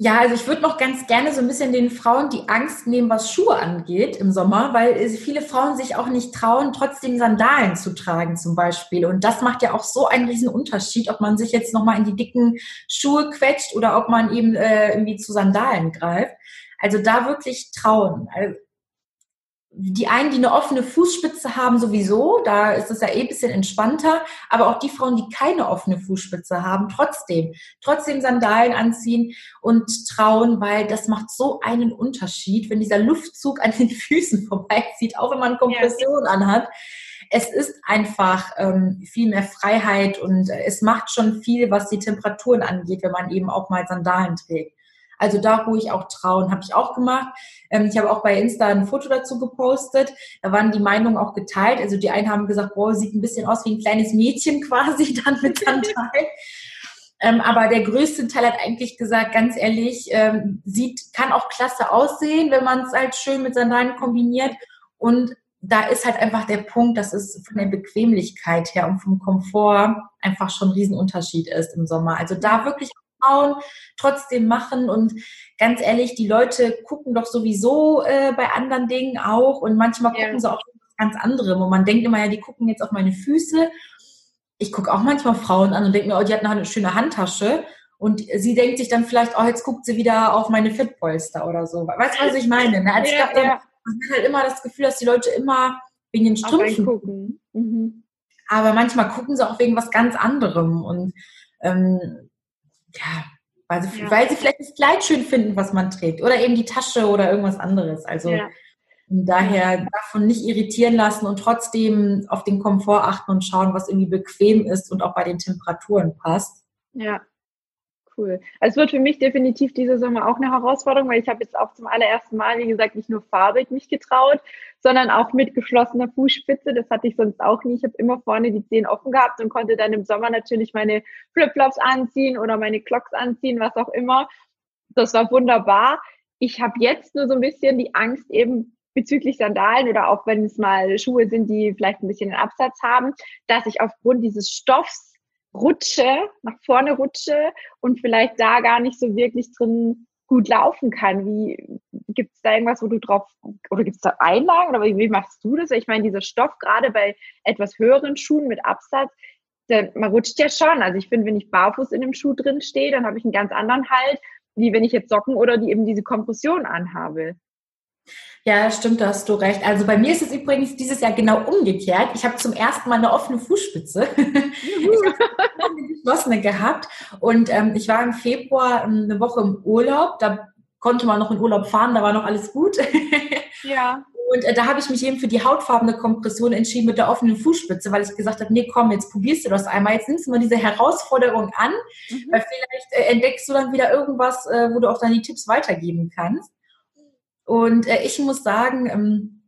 Ja, also ich würde noch ganz gerne so ein bisschen den Frauen die Angst nehmen, was Schuhe angeht im Sommer, weil viele Frauen sich auch nicht trauen, trotzdem Sandalen zu tragen zum Beispiel. Und das macht ja auch so einen riesen Unterschied, ob man sich jetzt nochmal in die dicken Schuhe quetscht oder ob man eben äh, irgendwie zu Sandalen greift. Also da wirklich trauen. Also die einen, die eine offene Fußspitze haben, sowieso, da ist es ja eh ein bisschen entspannter, aber auch die Frauen, die keine offene Fußspitze haben, trotzdem, trotzdem Sandalen anziehen und trauen, weil das macht so einen Unterschied, wenn dieser Luftzug an den [laughs] Füßen vorbeizieht, auch wenn man Kompression ja. anhat. Es ist einfach ähm, viel mehr Freiheit und es macht schon viel, was die Temperaturen angeht, wenn man eben auch mal Sandalen trägt. Also da ruhig auch trauen, habe ich auch gemacht. Ähm, ich habe auch bei Insta ein Foto dazu gepostet. Da waren die Meinungen auch geteilt. Also die einen haben gesagt, boah, sieht ein bisschen aus wie ein kleines Mädchen [laughs] quasi dann mit Sandalen. [laughs] Ähm, aber der größte Teil hat eigentlich gesagt, ganz ehrlich, ähm, sieht, kann auch klasse aussehen, wenn man es halt schön mit Sandalen kombiniert. Und da ist halt einfach der Punkt, dass es von der Bequemlichkeit her und vom Komfort einfach schon ein Riesenunterschied ist im Sommer. Also da wirklich Frauen trotzdem machen. Und ganz ehrlich, die Leute gucken doch sowieso äh, bei anderen Dingen auch und manchmal gucken ja. sie auch ganz andere, wo man denkt immer, ja, die gucken jetzt auf meine Füße. Ich gucke auch manchmal Frauen an und denke mir, oh, die hat eine schöne Handtasche. Und sie denkt sich dann vielleicht, oh, jetzt guckt sie wieder auf meine Fitpolster oder so. Weißt du, was ich meine? Ne? Also ja, ich glaube, ja. man hat halt immer das Gefühl, dass die Leute immer wegen den Strümpfen gucken. Mhm. Aber manchmal gucken sie auch wegen was ganz anderem. Und ähm, ja, Weil sie, ja. weil sie vielleicht das Kleid schön finden, was man trägt. Oder eben die Tasche oder irgendwas anderes. Also ja. daher davon nicht irritieren lassen und trotzdem auf den Komfort achten und schauen, was irgendwie bequem ist und auch bei den Temperaturen passt. Ja, cool. Also es wird für mich definitiv diese Sommer auch eine Herausforderung, weil ich habe jetzt auch zum allerersten Mal, wie gesagt, nicht nur farbig mich getraut, sondern auch mit geschlossener Fußspitze. Das hatte ich sonst auch nie. Ich habe immer vorne die Zehen offen gehabt und konnte dann im Sommer natürlich meine Flipflops anziehen oder meine Clocks anziehen, was auch immer. Das war wunderbar. Ich habe jetzt nur so ein bisschen die Angst eben bezüglich Sandalen oder auch wenn es mal Schuhe sind, die vielleicht ein bisschen den Absatz haben, dass ich aufgrund dieses Stoffs rutsche, nach vorne rutsche und vielleicht da gar nicht so wirklich drin gut laufen kann. Wie gibt es da irgendwas, wo du drauf oder gibt es da Einlagen oder wie, wie, machst du das? Ich meine, dieser Stoff gerade bei etwas höheren Schuhen mit Absatz, der, man rutscht ja schon. Also ich finde, wenn ich barfuß in dem Schuh drin stehe, dann habe ich einen ganz anderen Halt, wie wenn ich jetzt Socken oder die eben diese Kompression anhabe. Ja, stimmt, da hast du recht. Also bei mir ist es übrigens dieses Jahr genau umgekehrt. Ich habe zum ersten Mal eine offene Fußspitze. [laughs] ich habe eine geschlossene gehabt und ähm, ich war im Februar ähm, eine Woche im Urlaub. Da konnte man noch in Urlaub fahren, da war noch alles gut. [laughs] ja. Und äh, da habe ich mich eben für die hautfarbene Kompression entschieden mit der offenen Fußspitze, weil ich gesagt habe, nee, komm, jetzt probierst du das einmal. Jetzt nimmst du mal diese Herausforderung an, mhm. weil vielleicht äh, entdeckst du dann wieder irgendwas, äh, wo du auch dann die Tipps weitergeben kannst. Und äh, ich muss sagen, ähm,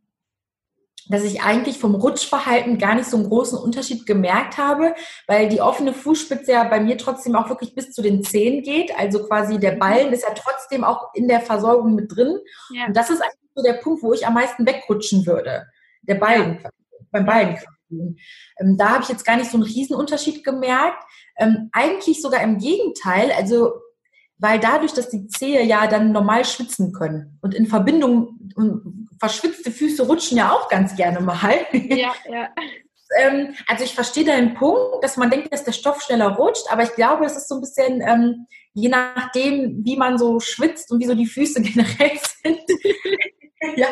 dass ich eigentlich vom Rutschverhalten gar nicht so einen großen Unterschied gemerkt habe, weil die offene Fußspitze ja bei mir trotzdem auch wirklich bis zu den Zehen geht. Also quasi der Ballen ist ja trotzdem auch in der Versorgung mit drin. Ja. Und das ist eigentlich so der Punkt, wo ich am meisten wegrutschen würde. Der Ballen, ja. beim Ballen. Ähm, da habe ich jetzt gar nicht so einen Riesenunterschied gemerkt. Ähm, eigentlich sogar im Gegenteil. Also weil dadurch, dass die Zehe ja dann normal schwitzen können und in Verbindung, verschwitzte Füße rutschen ja auch ganz gerne mal. Ja, ja. [laughs] ähm, also ich verstehe deinen Punkt, dass man denkt, dass der Stoff schneller rutscht, aber ich glaube, es ist so ein bisschen, ähm, je nachdem, wie man so schwitzt und wie so die Füße [laughs] generell sind. [laughs] ja,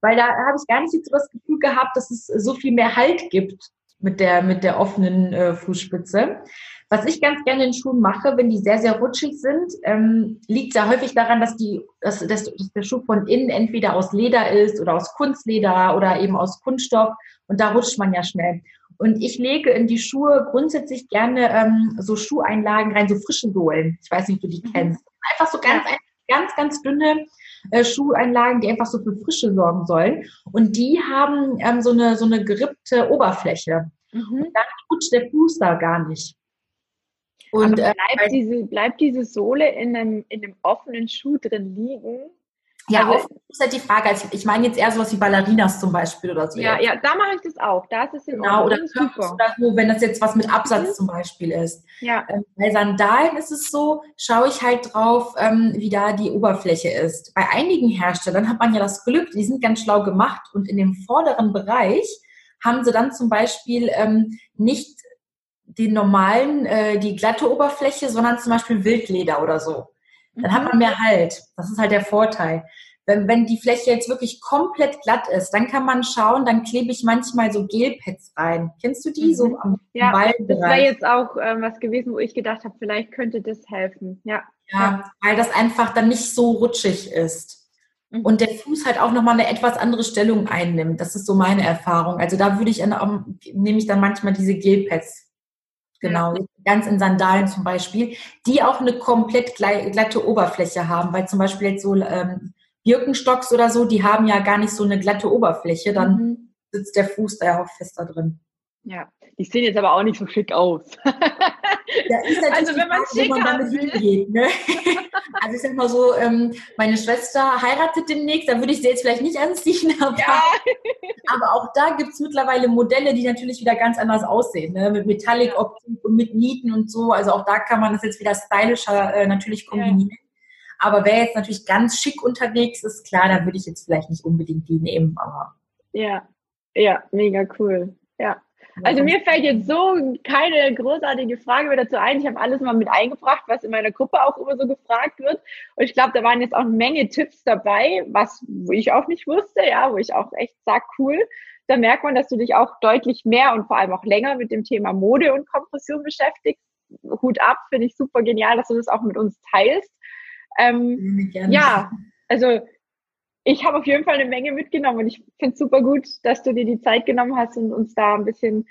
weil da habe ich gar nicht so das Gefühl gehabt, dass es so viel mehr Halt gibt mit der, mit der offenen äh, Fußspitze. Was ich ganz gerne in Schuhen mache, wenn die sehr, sehr rutschig sind, ähm, liegt sehr häufig daran, dass, die, dass, dass, dass der Schuh von innen entweder aus Leder ist oder aus Kunstleder oder eben aus Kunststoff und da rutscht man ja schnell. Und ich lege in die Schuhe grundsätzlich gerne ähm, so Schuheinlagen rein, so frische Sohlen. Ich weiß nicht, ob du die mhm. kennst. Einfach so ganz, ganz, ganz dünne äh, Schuheinlagen, die einfach so für Frische sorgen sollen. Und die haben ähm, so, eine, so eine gerippte Oberfläche. Mhm. Und dann rutscht der Fuß da gar nicht. Und äh, bleibt, diese, bleibt diese Sohle in einem, in einem offenen Schuh drin liegen? Ja, also, ist halt die Frage. Also ich meine jetzt eher sowas wie Ballerinas zum Beispiel oder so. Ja, ja, da mache ich das auch. Da ist es in genau, Ordnung. Oder, oder so, wenn das jetzt was mit Absatz mhm. zum Beispiel ist. Ja. Ähm, bei Sandalen ist es so, schaue ich halt drauf, ähm, wie da die Oberfläche ist. Bei einigen Herstellern hat man ja das Glück, die sind ganz schlau gemacht und in dem vorderen Bereich haben sie dann zum Beispiel ähm, nicht den normalen, äh, die glatte Oberfläche, sondern zum Beispiel Wildleder oder so. Dann hat man mhm. mehr Halt. Das ist halt der Vorteil. Wenn, wenn die Fläche jetzt wirklich komplett glatt ist, dann kann man schauen, dann klebe ich manchmal so Gelpads rein. Kennst du die? Mhm. So am ja, Ballenbereich. Das wäre jetzt auch ähm, was gewesen, wo ich gedacht habe, vielleicht könnte das helfen. Ja. Ja, weil das einfach dann nicht so rutschig ist. Mhm. Und der Fuß halt auch nochmal eine etwas andere Stellung einnimmt. Das ist so meine Erfahrung. Also da würde ich, nehme ich dann manchmal diese Gelpads Genau, ganz in Sandalen zum Beispiel, die auch eine komplett glatte Oberfläche haben, weil zum Beispiel jetzt so ähm, Birkenstocks oder so, die haben ja gar nicht so eine glatte Oberfläche, dann mhm. sitzt der Fuß da ja auch fester drin. Ja, die sehen jetzt aber auch nicht so schick aus. [laughs] Ja, also wenn man Frage, wo man damit hingeht. Ne? [laughs] Also ich sag mal so, ähm, meine Schwester heiratet demnächst, da würde ich sie jetzt vielleicht nicht anziehen, [laughs] aber, ja. aber auch da gibt es mittlerweile Modelle, die natürlich wieder ganz anders aussehen, ne? mit Metallic-Optik und mit Nieten und so. Also auch da kann man das jetzt wieder stylischer äh, natürlich kombinieren. Ja. Aber wer jetzt natürlich ganz schick unterwegs ist, klar, da würde ich jetzt vielleicht nicht unbedingt die nehmen, aber. Ja, ja, mega cool. Ja. Also mir fällt jetzt so keine großartige Frage mehr dazu ein. Ich habe alles mal mit eingebracht, was in meiner Gruppe auch immer so gefragt wird. Und ich glaube, da waren jetzt auch eine Menge Tipps dabei, was wo ich auch nicht wusste, ja, wo ich auch echt sag, cool. Da merkt man, dass du dich auch deutlich mehr und vor allem auch länger mit dem Thema Mode und Kompression beschäftigst. Hut ab, finde ich super genial, dass du das auch mit uns teilst. Ähm, ja, also ich habe auf jeden Fall eine Menge mitgenommen und ich finde super gut, dass du dir die Zeit genommen hast und uns da ein bisschen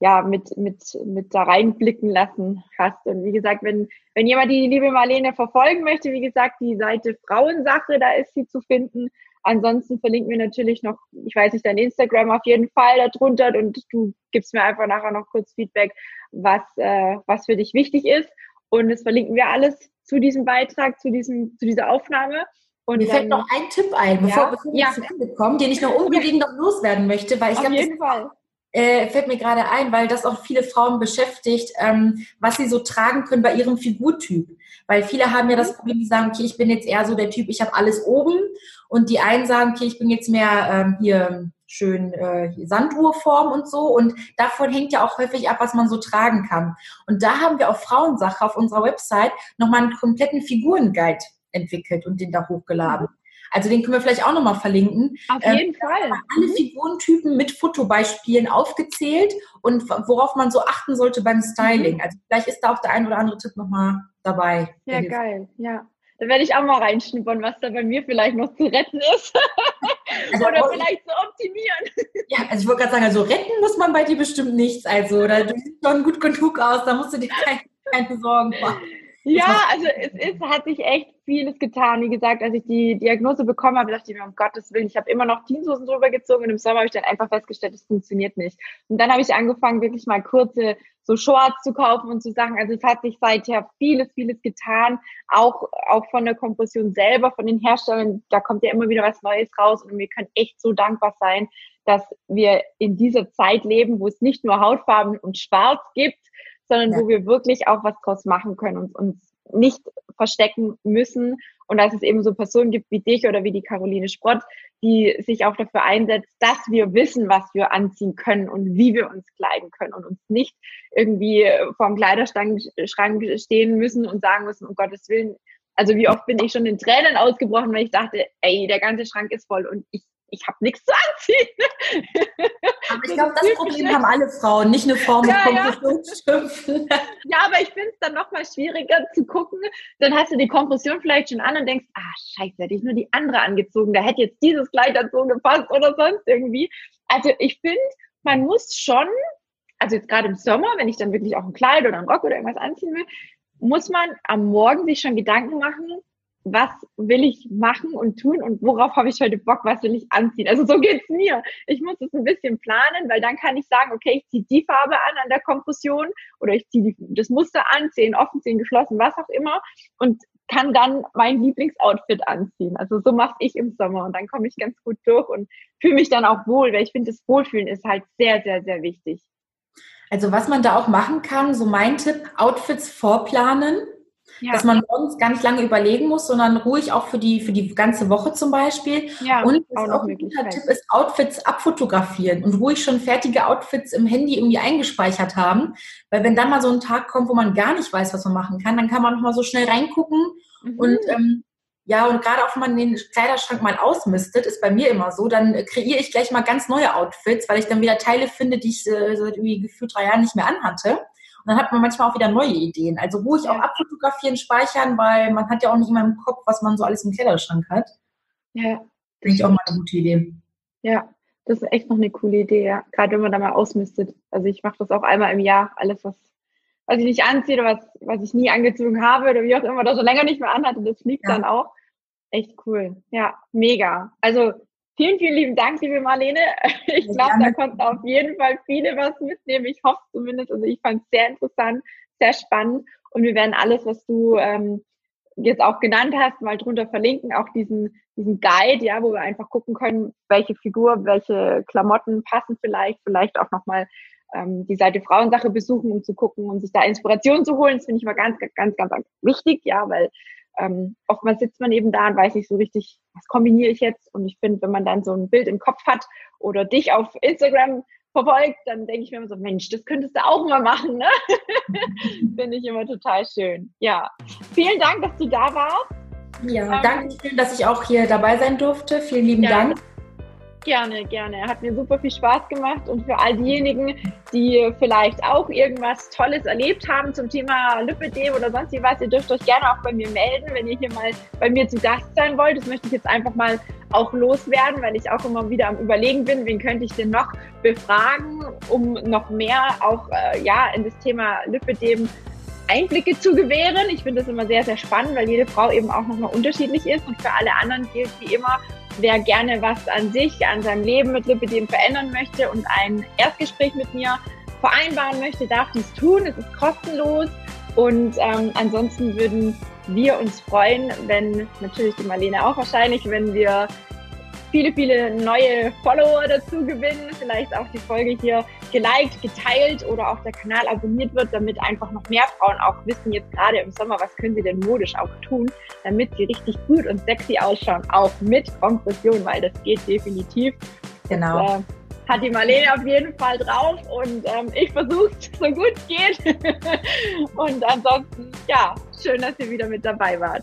ja, mit, mit, mit da reinblicken lassen hast. Und wie gesagt, wenn, wenn jemand die liebe Marlene verfolgen möchte, wie gesagt, die Seite Frauensache, da ist sie zu finden. Ansonsten verlinken wir natürlich noch, ich weiß nicht, dein Instagram auf jeden Fall darunter und du gibst mir einfach nachher noch kurz Feedback, was, äh, was für dich wichtig ist. Und das verlinken wir alles zu diesem Beitrag, zu, diesem, zu dieser Aufnahme. Und Mir dann, fällt noch ein Tipp ein, bevor, ja, wir ja. zum Ende kommen, den ich noch unbedingt noch loswerden möchte, weil ich glaube, äh, fällt mir gerade ein, weil das auch viele Frauen beschäftigt, ähm, was sie so tragen können bei ihrem Figurtyp. Weil viele haben ja das Problem, die sagen, okay, ich bin jetzt eher so der Typ, ich habe alles oben. Und die einen sagen, okay, ich bin jetzt mehr ähm, hier schön äh, Sanduhrform und so. Und davon hängt ja auch häufig ab, was man so tragen kann. Und da haben wir auf Frauensache auf unserer Website nochmal einen kompletten Figurenguide entwickelt und den da hochgeladen. Also den können wir vielleicht auch nochmal verlinken. Auf ähm, jeden ähm, Fall. Alle mhm. Figurentypen mit Fotobeispielen aufgezählt und worauf man so achten sollte beim Styling. Mhm. Also vielleicht ist da auch der ein oder andere Tipp nochmal dabei. Ja, geil, ja. Da werde ich auch mal reinschnuppern, was da bei mir vielleicht noch zu retten ist. [laughs] Also, Oder vielleicht zu optimieren. Ja, also ich wollte gerade sagen, also retten muss man bei dir bestimmt nichts. Also, da, du siehst schon gut genug aus, da musst du dir keine, keine Sorgen machen. Ja, also es ist, hat sich echt vieles getan. Wie gesagt, als ich die Diagnose bekommen habe, dachte ich mir, um Gottes Willen, ich habe immer noch Jeanshosen drüber gezogen und im Sommer habe ich dann einfach festgestellt, es funktioniert nicht. Und dann habe ich angefangen, wirklich mal kurze so Shorts zu kaufen und zu sagen, also es hat sich seither vieles, vieles getan, auch, auch von der Kompression selber, von den Herstellern, da kommt ja immer wieder was Neues raus und wir können echt so dankbar sein, dass wir in dieser Zeit leben, wo es nicht nur Hautfarben und Schwarz gibt, sondern ja. wo wir wirklich auch was draus machen können und uns nicht verstecken müssen. Und dass es eben so Personen gibt wie dich oder wie die Caroline Sprott, die sich auch dafür einsetzt, dass wir wissen, was wir anziehen können und wie wir uns kleiden können und uns nicht irgendwie vorm Kleiderschrank stehen müssen und sagen müssen, um Gottes Willen, also wie oft bin ich schon in Tränen ausgebrochen, weil ich dachte, ey, der ganze Schrank ist voll und ich ich habe nichts zu anziehen. Aber ich glaube, das, Problem haben alle Frauen, nicht nur Frauen mit ja, Kompressionsstrümpfen. Ja. ja, aber ich finde es dann nochmal schwieriger zu gucken. Dann hast du die Kompression vielleicht schon an und denkst, ah, scheiße, hätte ich nur die andere angezogen. Da hätte jetzt dieses Kleid dazu gepasst oder sonst irgendwie. Also ich finde, man muss schon, also jetzt gerade im Sommer, wenn ich dann wirklich auch ein Kleid oder einen Rock oder irgendwas anziehen will, muss man am Morgen sich schon Gedanken machen, was will ich machen und tun und worauf habe ich heute Bock, was will ich anziehen. Also so geht's mir. Ich muss es ein bisschen planen, weil dann kann ich sagen, okay, ich ziehe die Farbe an an der Kompression oder ich ziehe das Muster an, zehn offen, zehn geschlossen, was auch immer und kann dann mein Lieblingsoutfit anziehen. Also so mache ich im Sommer und dann komme ich ganz gut durch und fühle mich dann auch wohl, weil ich finde, das Wohlfühlen ist halt sehr, sehr, sehr wichtig. Also was man da auch machen kann, so mein Tipp, Outfits vorplanen ja. Dass man morgens gar nicht lange überlegen muss, sondern ruhig auch für die, für die ganze Woche zum Beispiel. Ja, und auch, auch ein guter Tipp ist, Outfits abfotografieren und ruhig schon fertige Outfits im Handy irgendwie eingespeichert haben. Weil wenn dann mal so ein Tag kommt, wo man gar nicht weiß, was man machen kann, dann kann man nochmal so schnell reingucken mhm. und ähm, ja, und gerade auch wenn man den Kleiderschrank mal ausmistet, ist bei mir immer so, dann kreiere ich gleich mal ganz neue Outfits, weil ich dann wieder Teile finde, die ich äh, seit irgendwie gefühlt drei Jahren nicht mehr anhatte dann hat man manchmal auch wieder neue Ideen. Also ruhig auch abfotografieren, speichern, weil man hat ja auch nicht immer im Kopf, was man so alles im Kleiderschrank hat. Ja. Finde ich auch mal eine gute Idee. Ja, das ist echt noch eine coole Idee, ja. Gerade wenn man da mal ausmistet. Also ich mache das auch einmal im Jahr, alles, was, was ich nicht anziehe oder was, was ich nie angezogen habe oder wie auch immer, oder so länger nicht mehr anhatte, das fliegt ja. dann auch. Echt cool. Ja, mega. Also Vielen, vielen lieben Dank, liebe Marlene. [laughs] Ich glaube, da konnten auf jeden Fall viele was mitnehmen. Ich hoffe zumindest. Also ich fand es sehr interessant, sehr spannend. Und wir werden alles, was du ähm, jetzt auch genannt hast, mal drunter verlinken. Auch diesen, diesen Guide, ja, wo wir einfach gucken können, welche Figur, welche Klamotten passen vielleicht. Vielleicht auch nochmal ähm, die Seite Frauensache besuchen, um zu gucken, um sich da Inspiration zu holen. Das finde ich mal ganz, ganz, ganz, ganz wichtig, ja, weil ähm, oftmals sitzt man eben da und weiß nicht so richtig, was kombiniere ich jetzt. Und ich finde, wenn man dann so ein Bild im Kopf hat oder dich auf Instagram verfolgt, dann denke ich mir immer so, Mensch, das könntest du auch mal machen. Ne? [laughs] finde ich immer total schön. Ja, vielen Dank, dass du da warst. Ja, ähm, danke schön, dass ich auch hier dabei sein durfte. Vielen lieben ja. Dank. Gerne, gerne. Hat mir super viel Spaß gemacht und für all diejenigen, die vielleicht auch irgendwas Tolles erlebt haben zum Thema Lipidem oder sonst was, ihr dürft euch gerne auch bei mir melden, wenn ihr hier mal bei mir zu Gast sein wollt. Das möchte ich jetzt einfach mal auch loswerden, weil ich auch immer wieder am Überlegen bin, wen könnte ich denn noch befragen, um noch mehr auch äh, ja in das Thema Lipidem Einblicke zu gewähren. Ich finde das immer sehr, sehr spannend, weil jede Frau eben auch nochmal unterschiedlich ist und für alle anderen gilt wie immer, wer gerne was an sich, an seinem Leben mit Lipidem verändern möchte und ein Erstgespräch mit mir vereinbaren möchte, darf dies tun. Es ist kostenlos und ähm, ansonsten würden wir uns freuen, wenn natürlich die Marlene auch wahrscheinlich, wenn wir viele, viele neue Follower dazu gewinnen. Vielleicht auch die Folge hier geliked, geteilt oder auch der Kanal abonniert wird, damit einfach noch mehr Frauen auch wissen, jetzt gerade im Sommer, was können sie denn modisch auch tun, damit sie richtig gut und sexy ausschauen, auch mit Kompression, weil das geht definitiv. Genau. Das, äh, hat die Marlene auf jeden Fall drauf und ähm, ich versuche es so gut es geht. [laughs] und ansonsten, ja, schön, dass ihr wieder mit dabei wart.